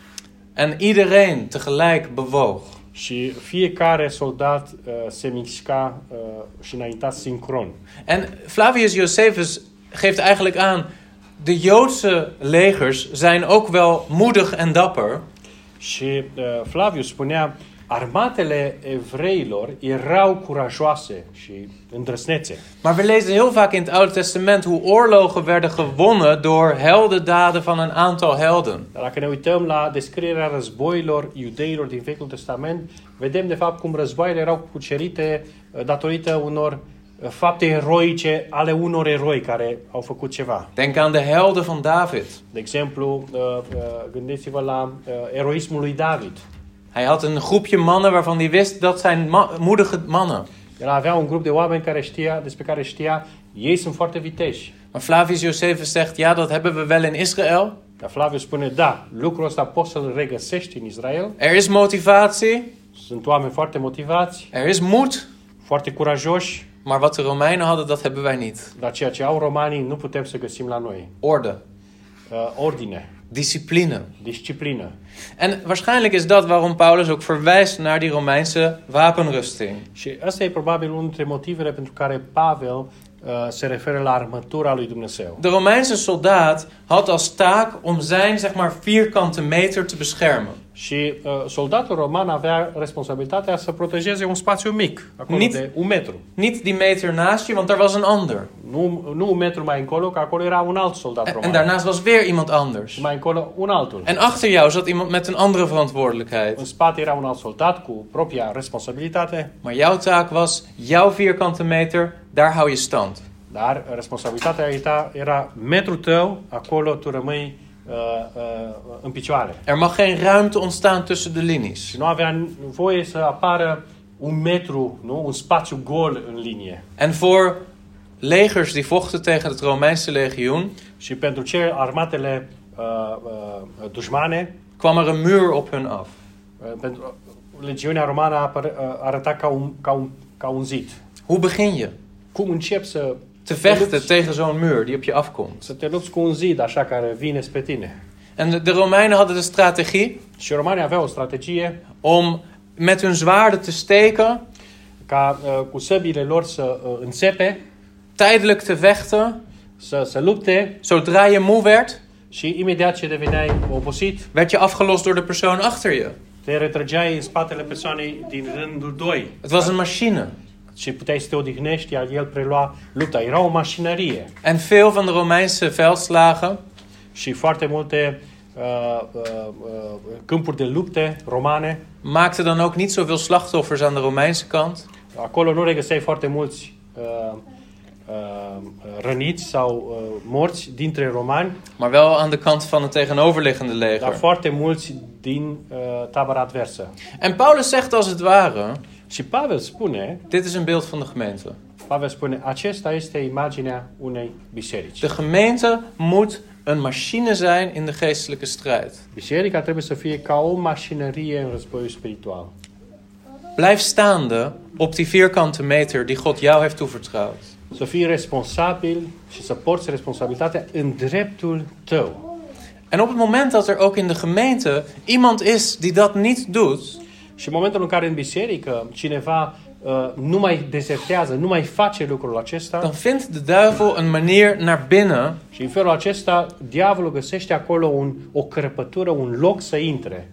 En iedereen tegelijk bewoog. Și fiecare soldat uh, se mișca uh, și înainta sincron. En Flavius Josephus geeft eigenlijk aan, de Joodse legers zijn ook wel moedig en dapper. Și uh, Flavius spunea, armatele evreilor erau curajoase și îndrăsnețe. Maar we lezen heel vaak in het Oude Testament hoe oorlogen werden gewonnen door heldendaden van een aantal helden. Dar dacă ne uităm la descrierea războiilor iudeilor din Vechiul Testament, vedem de fapt cum războaiele erau cucerite uh, datorită unor uh, fapte eroice ale unor eroi care au făcut ceva. Denk aan de helden van David. De exemplu, uh, uh, gândiți-vă la uh, eroismul lui David. Hij had een groepje mannen waarvan hij wist dat zijn ma- moedige mannen. El avea un grup de oameni care știa, despre care știa, ei sunt foarte viteși. Maar Flavius Josephus zegt, ja, dat hebben we wel in Israël. Dar Flavius spune, da, lucrul ăsta poți să-l regăsești în Israel. Er is motivatie, Sunt oameni foarte motivați, er is moed. foarte curajoși, Maar wat de Romeinen hadden, dat hebben wij niet. dar ceea ce au romanii nu putem să găsim la noi. Orde, Uh, ordine, discipline. disciplină. En waarschijnlijk is dat waarom Paulus ook verwijst naar die Romeinse wapenrusting. Și ăsta e probabil unul dintre motivele pentru care Pavel uh, se referă la armătura lui Dumnezeu. De Romeinse soldaat had als taak om zijn, zeg maar, vierkante meter te beschermen. Și uh, soldatul roman avea responsabilitatea să protejeze un spațiu mic, acolo Niet- de un metru. Niet die meter naast je, want daar was een ander. Nu, nu un metru mai încolo, că acolo era un alt soldat En, roman. en daarnaast was weer iemand anders. Și mai încolo un altul. En achter jou zat iemand met een andere verantwoordelijkheid. În spate era un alt soldat cu propria responsabilitate, Maar jouw taak was, jouw vierkante meter, daar hou je stand. dar responsabilitatea era, era metrul tău, acolo tu rămâi uh, uh, în picioare. Er mag geen ruimte ontstaan tussen de linies. Și nu avea voie să apară un metru, nu? un spațiu gol în linie. En voor legers die vochten tegen het Romeinse legioen, Și pentru ce armatele uh, uh, dușmane, kwam er een muur op hun af. uh, pentru legiunea romană uh, arăta ca un, ca, un, ca un zid. Hoe begin je? Cum încep să Te vechten tegen zo'n muur die op je afkomt. să te lupți cu un zid așa care vine spre tine. En de- Romeinen hadden de strategie Și romanii aveau o strategie om met hun zwaarden te steken ca uh, cu săbile lor să uh, înțepe, tijdelijk te vechten. să se lupte Zodra je moe werd, și imediat ce deveneai obosit, werd je afgelost door de persoon achter je. te retrăgeai în spatele persoanei din rândul 2 Het was een machine. Și puteai să te odihnești, iar el prelua lupta. Era o mașinărie En veel van de Romeinse veldslagen și foarte multe uh, uh, uh, câmpuri de lupte romane. maakten dan ook niet zoveel slachtoffers aan de Romeinse kant. Acolo nu regăseai foarte mulți uh, uh, răniți sau uh, morți dintre romani, Maar wel aan de kant van het tegenoverliggende leger. foarte mulți din uh, tabăra adversă. En Paulus zegt als het ware: Și Pavel spune, Dit is een beeld van de gemeente. Pavel spune, acesta este imaginea unei biserici. De gemeente moet een machine zijn in de geestelijke strijd. Biserica trebuie să fie ca o mașinărie în războiul spiritual. Blijf staande op die vierkante meter die God jou heeft toevertrouwd. Să fii responsabil și să porți responsabilitatea în dreptul tău. En op het moment dat er ook in de gemeente iemand is die dat niet doet, Și în momentul în care în biserică cineva uh, nu mai desertează, nu mai face lucrul acesta, dan vindt de duivel een manier naar binnen și în felul acesta diavolul găsește acolo un, o crăpătură, un loc să intre.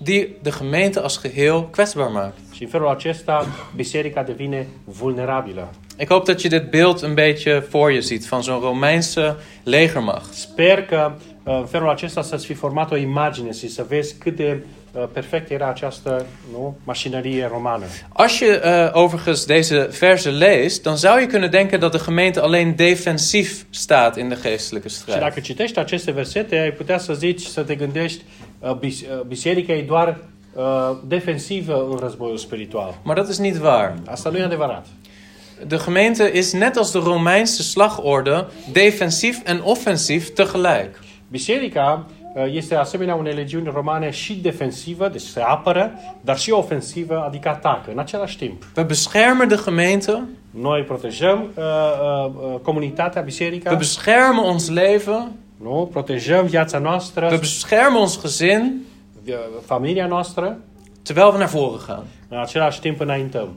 die de gemeente als geheel kwetsbaar maakt. Și în felul acesta biserica devine vulnerabilă. Ik hoop dat je dit beeld een beetje voor je ziet van zo'n Romeinse legermacht. Sper că uh, în felul acesta să-ți fi format o imagine și să vezi cât de uh, perfect era această nu, mașinărie romană. Als je uh, overigens deze verse leest, dan zou je kunnen denken dat de gemeente alleen defensief staat in de geestelijke Și strijd. dacă citești aceste versete, ai putea să zici, să te gândești, uh, bis, biserica e doar uh, defensivă în războiul spiritual. Maar dat is niet waar. Asta nu e adevărat. De gemeente is net als de Romeinse slagorde defensief en offensief tegelijk. Biserica este asemenea unei legiuni romane și defensivă, deci se apără, dar și ofensivă, adică atacă în același timp. We beschermen de gemeente, Noi protejăm uh, uh, comunitatea, biserica, we beschermen ons leven, nu? protejăm viața noastră, we beschermen ons gezin, familia noastră, terwijl we naar voren gaan. în același timp înaintăm.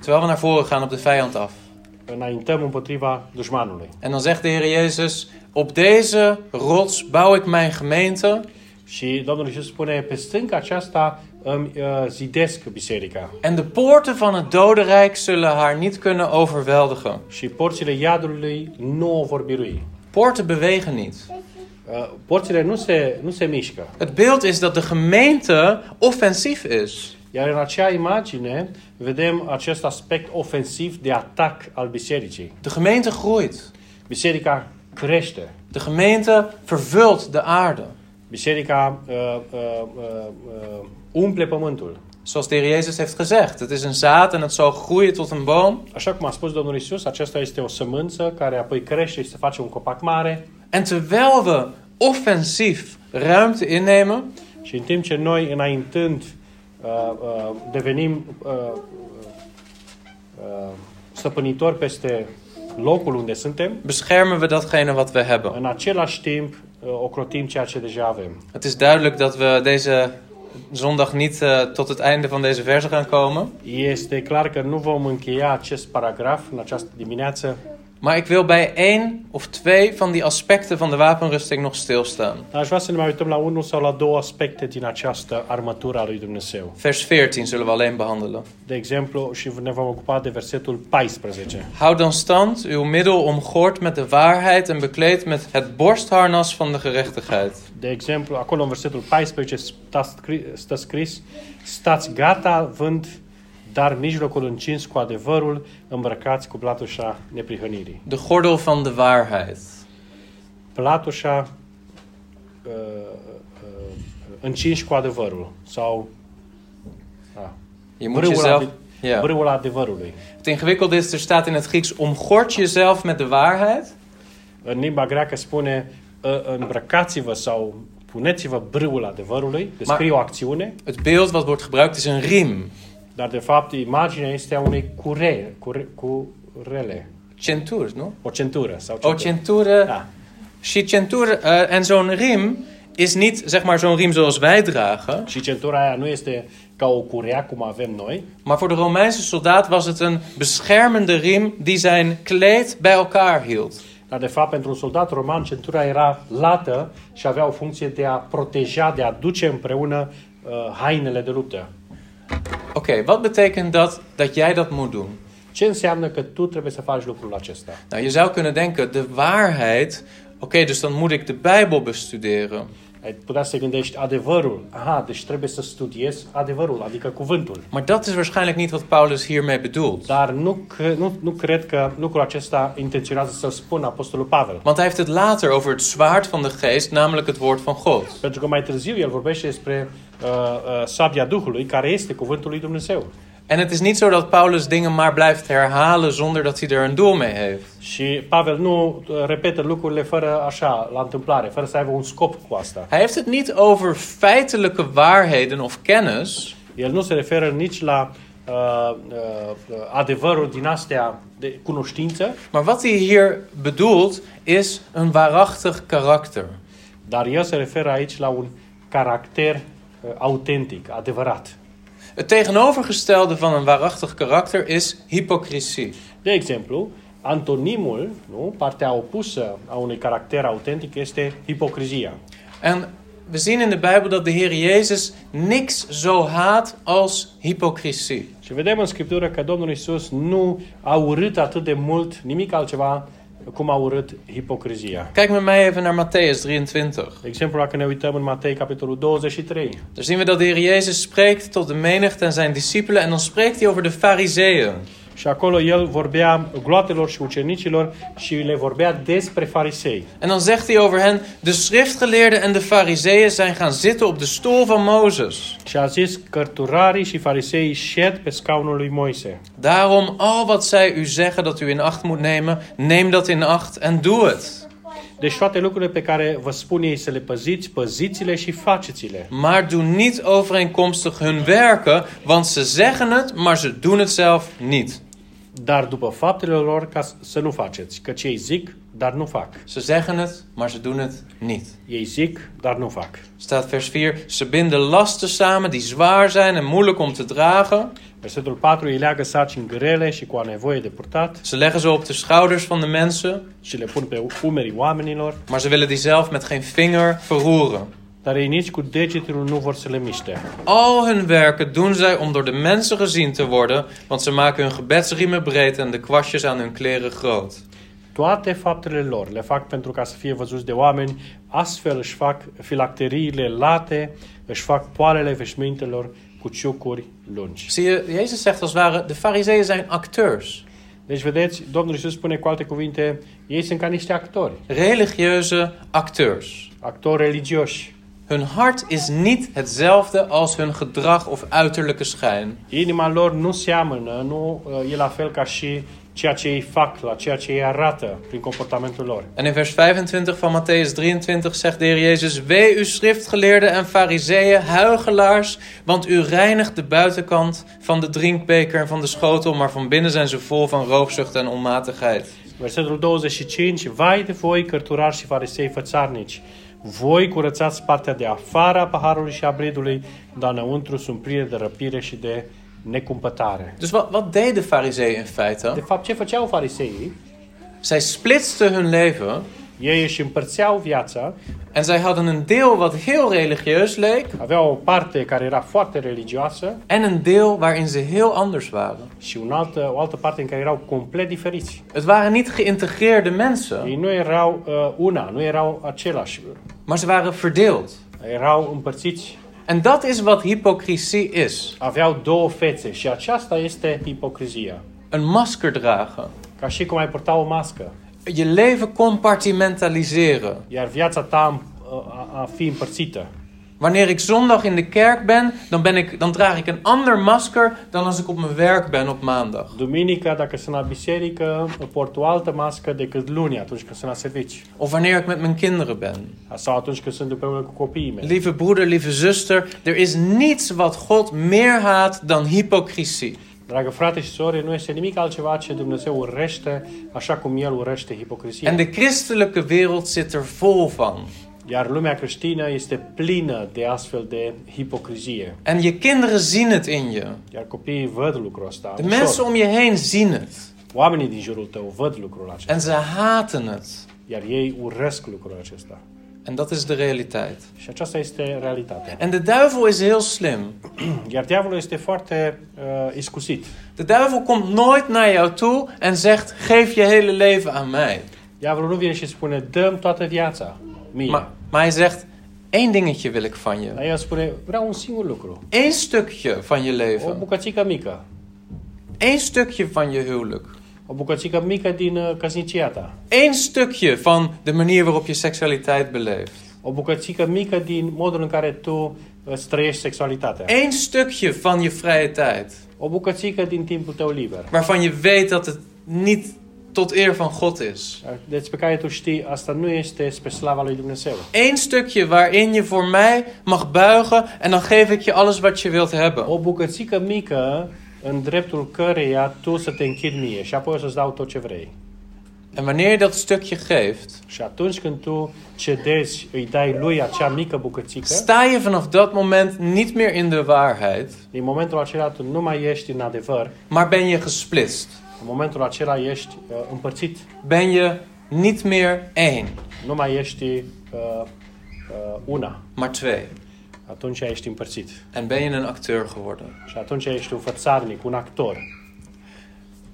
Terwijl we naar voren gaan op de vijand af. Înaintăm împotriva dușmanului. En dan zegt de Heer Jezus: Op deze rots bouw ik mijn gemeente. Și Domnul Iisus spune, pe stânca aceasta îmi uh, zidesc biserica. En de poorten van het dodenrijk zullen haar niet kunnen overweldigen. Și porțile iadului nu o vor birui. Poorten bewegen niet. Uh, porțile nu se, nu se mișcă. Het beeld is dat de gemeente offensief is. Iar în acea imagine vedem acest aspect ofensiv de atac al bisericii. De gemeente groeit. Biserica crește. De gemeente vervult de aarde. Biserica uh, uh, uh, uh, umple pământul. Zoals de Heer Jezus heeft gezegd. Het is een zaad en het zal groeien tot een boom. Așa cum a spus Domnul Isus, aceasta este o sămânță care apoi crește și se face un copac mare. En terwijl we offensief ruimte innemen, Și în timp ce noi, înaintând, uh, uh, devenim uh, uh, stăpânitori peste locul unde suntem, beschermen we datgene wat we hebben. în același timp uh, ocrotim ceea ce deja avem. Het is duidelijk dat we deze zondag niet uh, tot het einde van deze verse gaan komen. Este clar că nu vom încheia acest paragraf în această dimineață, Maar ik wil bij één of twee van die aspecten van de wapenrusting nog stilstaan. aș vrea să ne mai uităm la unul sau la două aspecte din această armătură a lui Dumnezeu. Vers 14 zullen we alleen behandelen. De exemplu, și ne vom ocupa de versetul 14. Houd dan stand, uw middel omgord met de waarheid en bekleed met het borstharnas van de gerechtigheid. De exemplu, acolo în versetul 14 stă scris, stă scris Stați gata, vând, dar mijlocul încins cu adevărul, îmbrăcați cu platușa neprihănirii. De gordel van de waarheid. Platușa uh, uh, încins cu adevărul sau da, Je moet jezelf. adevărului. Het ingewikkelde is, er staat in het Grieks: omgord jezelf met de waarheid. În limba greacă spune uh, îmbrăcați-vă sau puneți-vă brâul adevărului, descrie o acțiune, Het beeld wat wordt gebruikt is een riem. Dar de fapt imaginea este a unei cure, cure, curele, Centur, no? o centură sau Oh, centură. centure. Da. Și centur uh, en zo'n riem is niet zeg maar zo'n riem zoals wij dragen, Și centura aia nu este ca o curea cum avem noi, maar voor de Romeinse soldaat was het een beschermende riem die zijn kleed bij elkaar hield. dar de fapt pentru un soldat roman centura era lată și avea o funcție de a proteja, de a duce împreună uh, hainele de luptă. Oké, wat betekent dat dat jij dat moet doen? Ce înseamnă că tu trebuie să faci lucrul acesta? Nou, je zou kunnen denken, de waarheid, oké, dus dan moet ik de Bijbel bestuderen. Ai putea să te gândești adevărul. Aha, deci trebuie să studiez adevărul, adică cuvântul. Maar dat is waarschijnlijk niet wat Paulus hiermee bedoelt. Dar nu, nu, nu cred că lucrul acesta intenționează să spună Apostolul Pavel. Want hij heeft het later over het zwaard van de geest, namelijk het woord van God. Pentru că mai târziu el vorbește despre uh, uh, sabia Duhului, care este cuvântul lui Dumnezeu. En het is niet zo dat Paulus dingen maar blijft herhalen zonder dat hij er een doel mee heeft. Și Pavel nu repetă lucrurile fără așa, la întâmplare, fără să aibă un scop cu asta. Hij heeft het niet over feitelijke waarheden of kennis, El nu se referă nici la uh, uh, adevărul din astea de cunoștință, maar wat hij hier bedoelt is een waarachtig karakter. dar el se referă aici la un caracter uh, autentic, adevărat. Het tegenovergestelde van een waarachtig karakter is hypocrisie. De exemplu, antonimul, nu, partea opusă a unui caracter autentic este hipocrizia. En we zien in de Bijbel dat de Heer Jezus niks zo haat als hypocrisie. Și vedem în Scriptură că Domnul Isus nu a urât atât de mult nimic altceva cum a urât hipocrizia. Kijk met mij even naar Matthäus 23. De exemplu, dacă ne uităm în Matei, capitolul 23, Daar zien we dat de Heer Jezus spreekt tot de menigte en zijn discipelen. En dan spreekt hij over de fariseeën. Și acolo el vorbea gloatelor și ucenicilor și le vorbea despre farisei. En dan zegt hij over hen: De schriftgeleerden en de fariseeën zijn gaan zitten op de stoel van Mozes. Și a zis, cărturarii și farisei șed pe scaunul lui Moise. Daarom, al wat zij u zeggen dat u in acht moet nemen, neem dat in acht en doe het. Deci toate lucrurile pe care vă spun ei să le păziți, păziți-le și faceți-le. Maar doe niet overeenkomstig hun werken, want ze zeggen het, maar ze doen het zelf niet. Dar după faptele lor ca să nu faceți, căci ei zic, dar nu fac. Ze zeggen het, maar ze doen het niet. Ei zic, dar nu fac. Staat vers 4. Ze binden lasten samen die zwaar zijn en moeilijk om te dragen. Versetul 4 îi leagă sarcini grele și cu a nevoie de purtat Ze leggen ze op de schouders van de mensen, și le pun pe umerii oamenilor, maar ze willen die zelf met geen vinger verroeren. Dar ei nici cu degetul nu vor să le miște. Al hun werken doen zij om door de mensen gezien te worden, want ze maken hun gebedsriemen breed en de kwastjes aan hun kleren groot. Toate faptele lor le fac pentru ca să fie văzuți de oameni, astfel își fac filacteriile late, își fac poalele veșmintelor cu ciucuri lungi. Zie je, Jezus zegt als ware, de fariseeën zijn acteurs. Deci, vedeți, Domnul Iisus spune cu alte cuvinte, ei sunt ca niște actori, Religieuze acteurs. actori religioși. Hun hart is niet hetzelfde als hun gedrag of uiterlijke schijn. Inima lor nu seamănă, nu uh, e la fel ca și ceea ce ei fac, la ceea ce ei arată prin comportamentul lor. En in vers 25 van Matthäus 23 zegt de Heer Jezus: Wee u schriftgeleerden en fariseeën, huigelaars, want u reinigt de buitenkant van de drinkbeker en van de schotel, maar van binnen zijn ze vol van roofzucht en onmatigheid. Versetul 25. Vai de voi, cărturari și farisei fățarnici! Voi curățați partea de afară a paharului și a bridului, dar înăuntru sunt pline de răpire și de necumpătare. Dus wat, wat deden de fariseeën in De feite? fapt, ce făceau fariseii? Zij splitsten hun leven Ei își împărțeau viața, en zij hadden een deel wat heel religieus leek aveau o parte care era foarte religioasă en een deel waarin ze heel anders waren. și un altă, o altă parte în care erau complet diferiți. Het waren niet geïntegreerde mensen, Ei nu erau uh, una, nu erau același, maar ze waren verdeeld. erau împărțiți, En dat is wat hypocrisie is. aveau două fețe și aceasta este hipocrizia. Een masker dragen. Ca și cum ai purta o mască, Je leven compartimentaliseren. iar viața ta a, a fi împărțită. Wanneer ik zondag in de kerk ben, dan, ben ik, dan draag ik een ander masker dan als ik op mijn werk ben op maandag. Duminica, dacă sunt la biserică, port o altă mască decât luni, atunci când sunt la servici. Of wanneer ik met mijn kinderen ben. Sau atunci când sunt împreună cu copiii mei. Lieve broeder, lieve zuster, er is niets wat God meer haat dan hypocrisie. Dragă frate și sore, nu este nimic altceva ce Dumnezeu urăște, așa cum El urăște hipocrizia. En de christelijke wereld zit er vol van. Iar lumea creștină este plină de astfel de hipocrizie. En je kinderen zien het in je. Iar copiii văd lucrul ăsta. De ușor. mensen om je heen zien het. Oamenii din jurul tău văd lucrul acesta. En ze haten het. Iar ei urăsc lucrul acesta. En dat is de realiteit. Și aceasta este realitatea. En de duivel is heel slim. Iar diavolul este foarte uh, iscusit. De duivel komt nooit naar jou toe en zegt: geef je hele leven aan mij. Diavolul nu vine și spune, dăm toată viața mie. Maar, maar hij zegt: één dingetje wil ik van je. Dar el spune, vreau un singur lucru. Eén stukje van je O leven. bucățică mică. Eén stukje van je huwelijk. O bucățică mică din uh, căsnicia ta. Eén stukje van de manier waarop je seksualiteit beleeft. O bucățică mică din modul în care tu îți trăiești sexualitatea. Eén stukje van je vrije tijd. O bucățică din timpul tău liber. Waarvan je weet dat het niet tot eer van God is. Deci pe care tu știi, asta nu este spre slava lui Dumnezeu. Eén stukje waarin je voor mij mag buigen en dan geef ik je alles wat je wilt hebben. O bucățică mică în dreptul căreia tu să te închid mie și apoi o să-ți dau tot ce vrei. En wanneer je dat stukje geeft, Și atunci când tu cedezi, îi dai lui acea mică bucățică, sta je vanaf dat moment niet meer in de waarheid, din momentul acela tu nu mai ești în adevăr, maar ben je gesplitst. în momentul acela ești uh, împărțit, Ben je niet meer één, nu mai ești uh, uh, una, maar twee. atunci ești împărțit. En ben je een acteur geworden. Și atunci ești un fățarnic, un actor.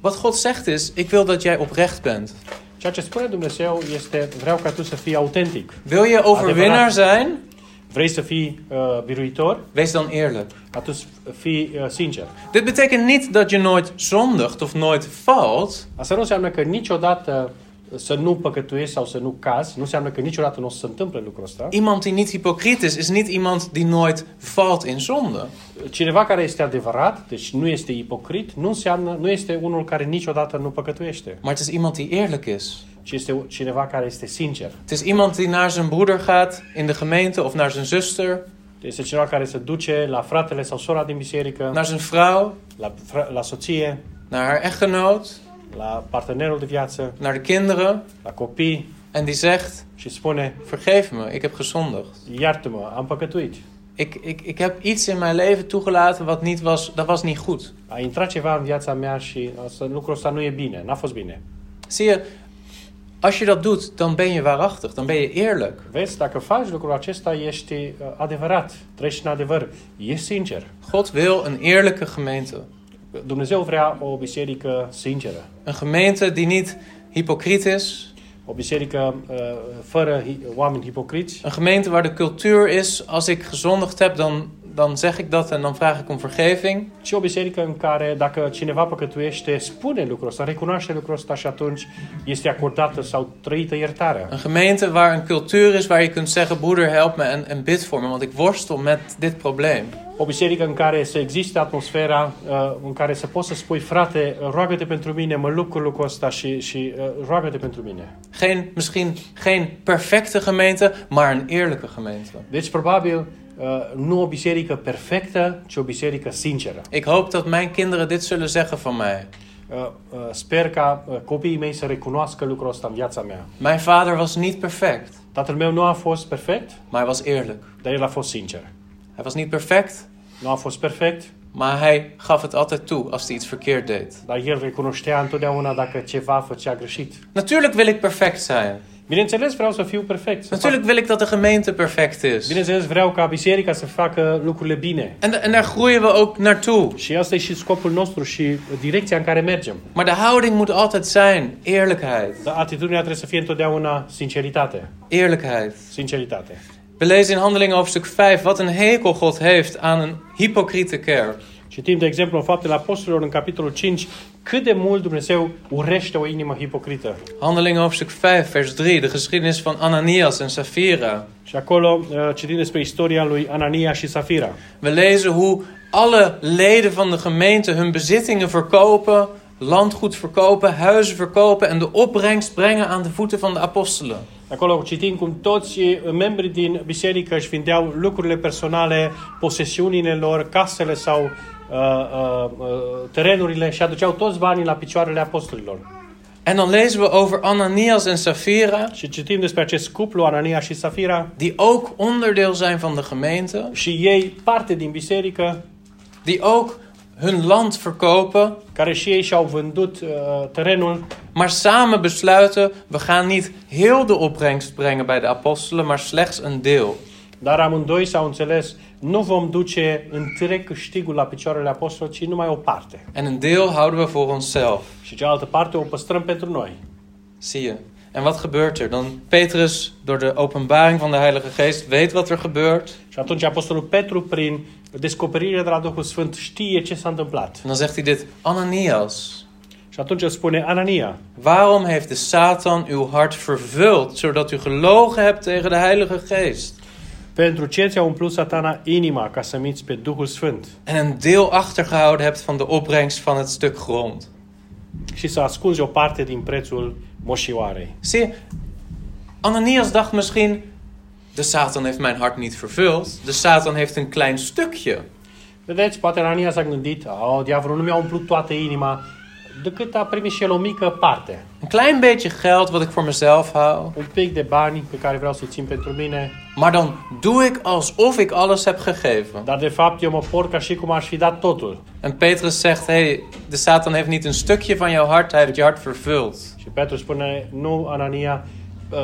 Wat God zegt is: Ik wil dat jij oprecht bent. Ceea ce spune Dumnezeu este, vreau ca tu să fii autentic. Wil je overwinnaar zijn? Vrei să fii uh, biruitor? Wees dan eerlijk. Atunci fii uh, sincer. Dit betekent niet dat je nooit zondigt of nooit valt. Asta nu înseamnă că niciodată să nu păcătuiești sau să nu cazi, nu înseamnă că niciodată nu o să se întâmple lucrul ăsta. Iemand die niet hypocriet is, is niet iemand die nooit valt in zonde. Cineva care este adevărat, deci nu este ipocrit, nu înseamnă, nu este unul care niciodată nu păcătuiește, Maar het is iemand die eerlijk is. ci este cineva care este sincer. Het is iemand die naar zijn broeder gaat in de gemeente of naar zijn zuster, Este cineva care se duce la fratele sau sora din biserică, naar zijn vrouw, la, la soție, naar haar echtgenoot, la partenerul de viață, naar de kinderen la copii en die zegt: și spune, Vergeef me, ik heb gezondigd. iartă-mă, am păcătuit. Ik, ik, ik heb iets in mijn leven toegelaten wat niet was, dat was niet goed. A intrat ceva în viața mea și asta, lucrul ăsta nu e bine, n-a fost bine. Zie je, als je dat doet, dan ben je waarachtig, dan ben je eerlijk. Vezi, dacă faci lucrul acesta, ești uh, adevărat, trăiești în adevăr, ești sincer. God wil een eerlijke gemeente. Dumnezeu vrea o biserică sinceră, Een gemeente die niet hypocriet is. o biserică uh, fără hi- oameni hipocriți, Een gemeente waar de cultuur is, als ik gezondigd heb, dan, dan zeg ik dat en dan vraag ik om vergeving. ci o biserică în care dacă cineva păcătuiește, spune lucrul ăsta, recunoaște lucrul ăsta și atunci este acordată sau trăită iertarea. Een gemeente waar een cultuur is waar je kunt zeggen: Broeder, help me en, en bid voor me, want ik worstel met dit probleem. O biserică în care să existe atmosfera uh, în care să poți să spui, frate, roagă-te pentru mine, mă lupt cu lucrul ăsta și, și uh, roagă-te pentru mine. Geen, misschien geen perfecte gemeente, maar een eerlijke gemeente. Deci, probabil, uh, nu o biserică perfectă, ci o biserică sinceră. Ik hoop dat mijn kinderen dit zullen zeggen van mij. Uh, uh, sper ca uh, copiii mei să recunoască lucrul ăsta în viața mea. Mijn vader was niet perfect, Tatăl meu nu a fost perfect, maar hij was eerlijk. dar el a fost sincer. Hij was niet perfect, Nu a fost perfect, maar hij gaf het altijd toe als hij iets verkeerd deed. dar el recunoștea întotdeauna dacă ceva făcea greșit. Natuurlijk wil ik perfect zijn. Bineînțeles, vreau să fiu perfect. Să fac- Natuurlijk wil ik dat de gemeente perfect is. Bineînțeles, vreau ca biserica să facă lucrurile bine. En, en daar groeien we ook naartoe. Și asta e și scopul nostru și direcția în care mergem. Maar de houding moet altijd zijn eerlijkheid. Dar atitudinea trebuie să fie întotdeauna sinceritate. Eerlijkheid. Sinceritate. We lezen in Handelingen hoofdstuk 5 wat een hekel God heeft aan een hypocriete kerk. Citim, de exemplu, în Faptele Apostolilor, în capitolul 5, cât de mult Dumnezeu urește o inimă hipocrită. Handelingen hoofdstuk 5 vers 3, de geschiedenis van Ananias en Sapphira. Și acolo uh, citim despre istoria lui Anania și Safira. We lezen hoe alle leden van de gemeente hun bezittingen verkopen, landgoed verkopen, huizen verkopen en de opbrengst brengen aan de voeten van de apostelen. Acolo citim cum toți uh, membrii din biserică își vindeau lucrurile personale, posesiunile lor, casele sau uh, uh, terenurile și aduceau toți banii la picioarele apostolilor. En dan lezen we over Ananias en Sapphira, Și citim despre acest cuplu, Anania și Safira, die ook onderdeel zijn van de gemeente, și ei parte din biserică, die ook hun land verkopen, care și ei și-au vândut uh, terenul, maar samen besluiten, we gaan niet heel de opbrengst brengen bij de apostelen, maar slechts een deel. dar amândoi s-au înțeles, nu vom duce întreg câștigul la picioarele apostolilor, ci numai o parte. En een deel houden we voor onszelf. Și cealaltă parte o păstrăm pentru noi. Zie je. En wat gebeurt er? Dan Petrus, door de openbaring van de Heilige Geest, weet wat er gebeurt. Și atunci Apostolul Petru, prin descoperire de la Duhul Sfânt, știe ce s-a întâmplat. En dan zegt hij dit, Ananias, Și atunci spune, Anania, waarom heeft de Satan uw hart vervuld, zodat u gelogen hebt tegen de Heilige Geest? pentru ce ți-a umplut satana inima ca să minți pe Duhul Sfânt En een deel achtergehouden hebt van de opbrengst van het stuk grond. și să ascunzi o parte din prețul moșioarei? Zie Ananias dacht misschien, de Satan heeft mijn hart niet vervuld. De Satan heeft een klein stukje. Vedeți, poate Anania s-a gândit, oh, diavolul nu mi-a umplut toată inima, decât a primit și el o mică parte. Een klein beetje geld wat ik voor mezelf hou. Un pic de bani pe care vreau să-i țin pentru mine, Maar dan doe ik alsof ik alles heb gegeven. dar de fapt eu mă port ca și cum aș fi dat totul. En Petrus zegt, hey, de Satan heeft niet een stukje van jouw hart, hij heeft je hart vervuld. Și Petru spune, nu, Anania,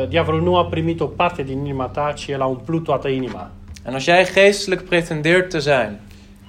diavolul nu a primit o parte din inima ta, ci el a umplut toată inima. En als jij geestelijk pretendeert te zijn,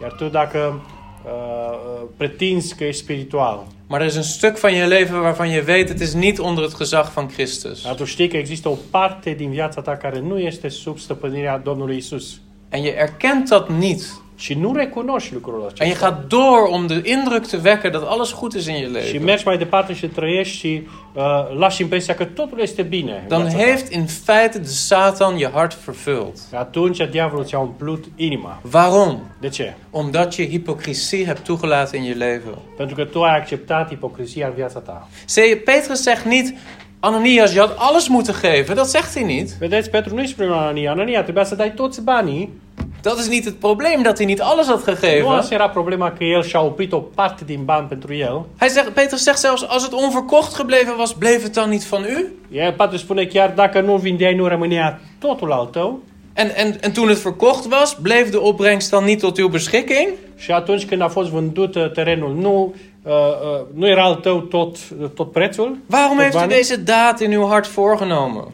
Iar tu dacă uh, uh, pretinzi că ești spiritual, maar er is een stuk van je leven waarvan je weet het is niet onder het gezag van Christus. dar tu știi că există o parte din viața ta care nu este sub stăpânirea Domnului Isus. En je erkent dat niet. Și nu recunoști lucrul En je acesta. gaat door om de indruk te wekken dat alles goed is in je Și leven. mergi mai departe și trăiești și uh, lași impresia că totul este bine. Dan heeft in feite de Satan je hart vervuld. Atunci diavolul ți-a umplut inima. Waarom? De ce? Omdat je hypocrisie hebt toegelaten in je leven. Pentru că tu ai acceptat ipocrizia în viața ta. Je, Petrus zegt niet, Ananias, je had alles moeten geven. Dat zegt hij niet. Vedeți, Petru nu-i spune Anania, Anania, trebuia să dai toți banii. Dat is niet het probleem dat hij niet alles had Nu gegeven. asta era problema că el și-a oprit o parte din bani pentru el. Hij zegt, Petrus zegt zelfs, als het onverkocht gebleven was, bleef het dan niet van u? El Petru spune chiar dacă nu vindeai, nu rămânea totul al tău. En, en, en toen het verkocht was, bleef de opbrengst dan niet tot uw beschikking? Și atunci când a fost vândut uh, terenul, nu, nu era tău tot, tot prețul? Waarom Tot heeft u banii? deze daad in uw hart voorgenomen?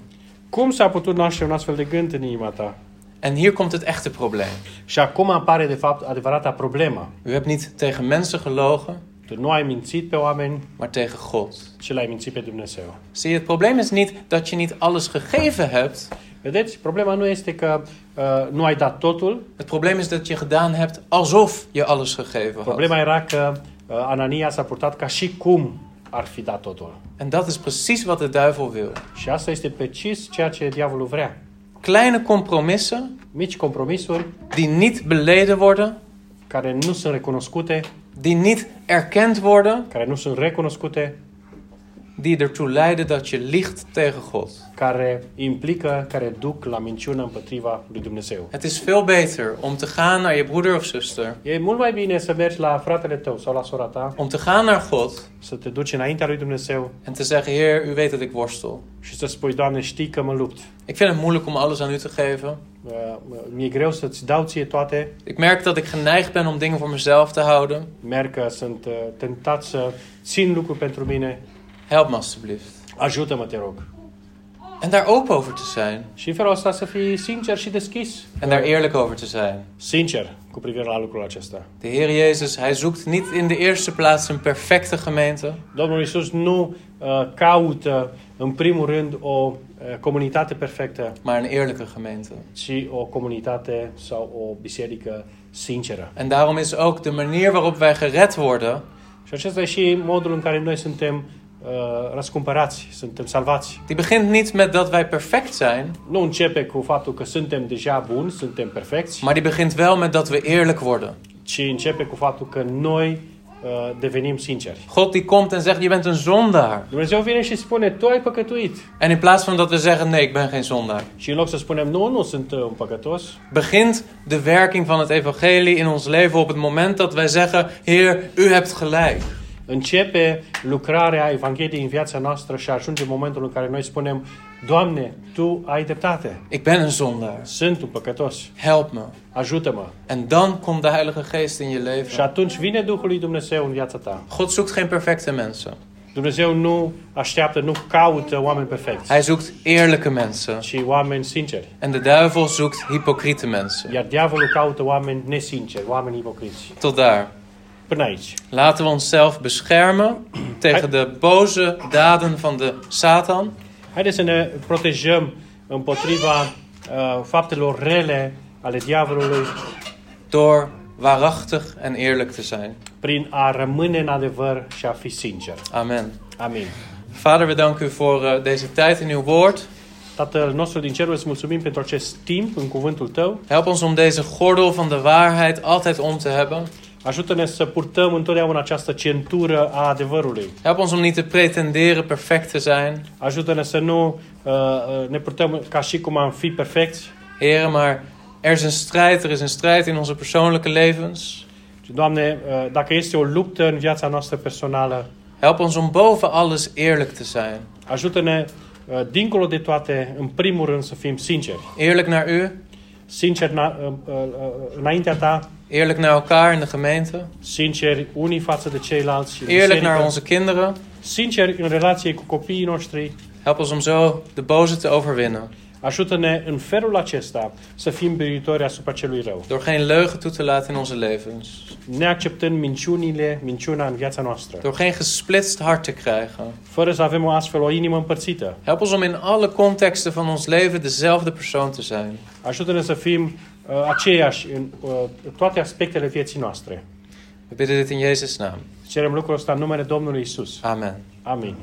Cum s-a putut naște un astfel de gând în inima ta? En hier komt het echte probleem. Și acum apare, de fapt, adevărata problemă. U hebt niet tegen mensen gelogen, Tu nu ai mințit pe oameni, maar tegen God. ci l-ai mințit pe Dumnezeu. Zie het probleem is niet dat je niet alles gegeven hebt. Vedeți? Problema nu este că uh, nu ai dat totul. Het probleem is dat je gedaan hebt alsof je alles gegeven had. Problema era că Anania s-a purtat ca și cum ar fi dat totul. En dat is precies wat de duivel wil. Și asta este precis ceea ce diavolul vrea. Kleine compromissen Mici compromisuri die niet beleden worden, care nu sunt recunoscute, die niet erkend worden, care nu sunt recunoscute, die ertoe leiden dat je liegt tegen God. care implică, care duc la minciună împotriva lui Dumnezeu. Het is veel beter om te gaan naar je broeder of zuster, E mult mai bine să mergi la fratele tău sau la sora ta, om te gaan naar God să te duci înaintea lui Dumnezeu en te zeggen: Heer, u weet dat ik worstel. și să spui, Doamne, știi că mă lupt. Ik vind het moeilijk om alles aan u te geven. Uh, Mi-e greu să-ți dau ție toate. Ik merk dat ik geneigd ben om dingen voor mezelf te houden. Merg că sunt uh, tentat să țin lucruri pentru mine. Help me alstublieft. Ajută-mă, te rog. En daar open over te zijn. Și în felul ăsta să fii sincer și deschis. En daar eerlijk over te zijn. Sincer cu privire la lucrul acesta. De Heer Jezus, Hij zoekt niet in de eerste plaats een perfecte gemeente. Domnul Iisus nu uh, caută, în primul rând, o uh, comunitate perfectă, maar een eerlijke gemeente. ci o comunitate sau o biserică sinceră. En daarom is ook de manier waarop wij gered worden, Și acesta e și modul în care noi suntem uh, răscumpărați, suntem salvați. die begint niet met dat wij perfect zijn, Nu începe cu faptul că suntem deja buni, suntem perfecți, maar die begint wel met dat we eerlijk worden. ci începe cu faptul că noi uh, devenim sinceri. God die komt en zegt, je bent een zondaar. Dumnezeu vine și spune, tu ai păcătuit. En in plaats van dat we zeggen, nee, ik ben geen zondaar, Și în loc să spunem, nu, nu sunt uh, un păcătos, begint de werking van het evangelie in ons leven op het moment dat wij zeggen, Heer, u hebt gelijk. Începe lucrarea Evangheliei în viața noastră și ajunge momentul în care noi spunem, Doamne, Tu ai dreptate, Ik ben een zondaar. sunt un păcătos, Help me. ajută-mă. En dan komt de Heilige Geest in je Și leven. atunci vine Duhul lui Dumnezeu în viața ta. God zoekt geen perfecte mensen. Dumnezeu nu așteaptă, nu caută oameni perfecți, Hij zoekt eerlijke mensen. ci oameni sinceri. En de duivel zoekt hypocriete mensen. Iar diavolul caută oameni nesinceri, oameni ipocriți. Tot daar. Laten we onszelf beschermen tegen de boze daden van de Satan. Haideți să ne protejăm împotriva uh, faptelor rele ale diavolului door waarachtig en eerlijk te zijn. prin a rămâne în adevăr și a fi sincer. Amen. Amin. Vader, we danken u voor uh, deze tijd in uw woord. Tatăl nostru din cerul, îți mulțumim pentru acest timp în cuvântul tău. Help ons om deze gordel van de waarheid altijd om te hebben. Ajută-ne să purtăm întotdeauna această centură a adevărului. Help ons om niet te pretenderen perfect te zijn. Ajută-ne să nu uh, uh, ne purtăm ca și cum am fi perfecți, Heren, maar er is een strijd. Er is een strijd in onze persoonlijke levens. ci, Doamne, uh, dacă este o luptă în viața noastră personală, Help ons om boven alles eerlijk te zijn. ajută-ne uh, dincolo de toate, în primul rând, să fim sinceri. Eerlijk naar u, Sinceri na, uh, uh, uh, înaintea ta, eerlijk naar elkaar in de gemeente, sinceri unii față de ceilalți, eerlijk naar onze kinderen. sinceri în relație cu copiii noștri. Help ons om zo de boze te overwinnen. Ajută-ne în felul acesta să fim biruitori asupra celui rău, Door geen leugen toe te laten in onze levens. neacceptând minciunile, minciuna în viața noastră, Door geen gesplitst hart te krijgen. fără să avem o astfel o inimă împărțită. Help ons om in alle contexten van ons leven dezelfde persoon te zijn. Ajută-ne să fim uh, aceiași în uh, toate aspectele vieții noastre. We bidden dit in Jezus' naam. Cerem lucrul ăsta în numele Domnului Isus. Amen. Amin.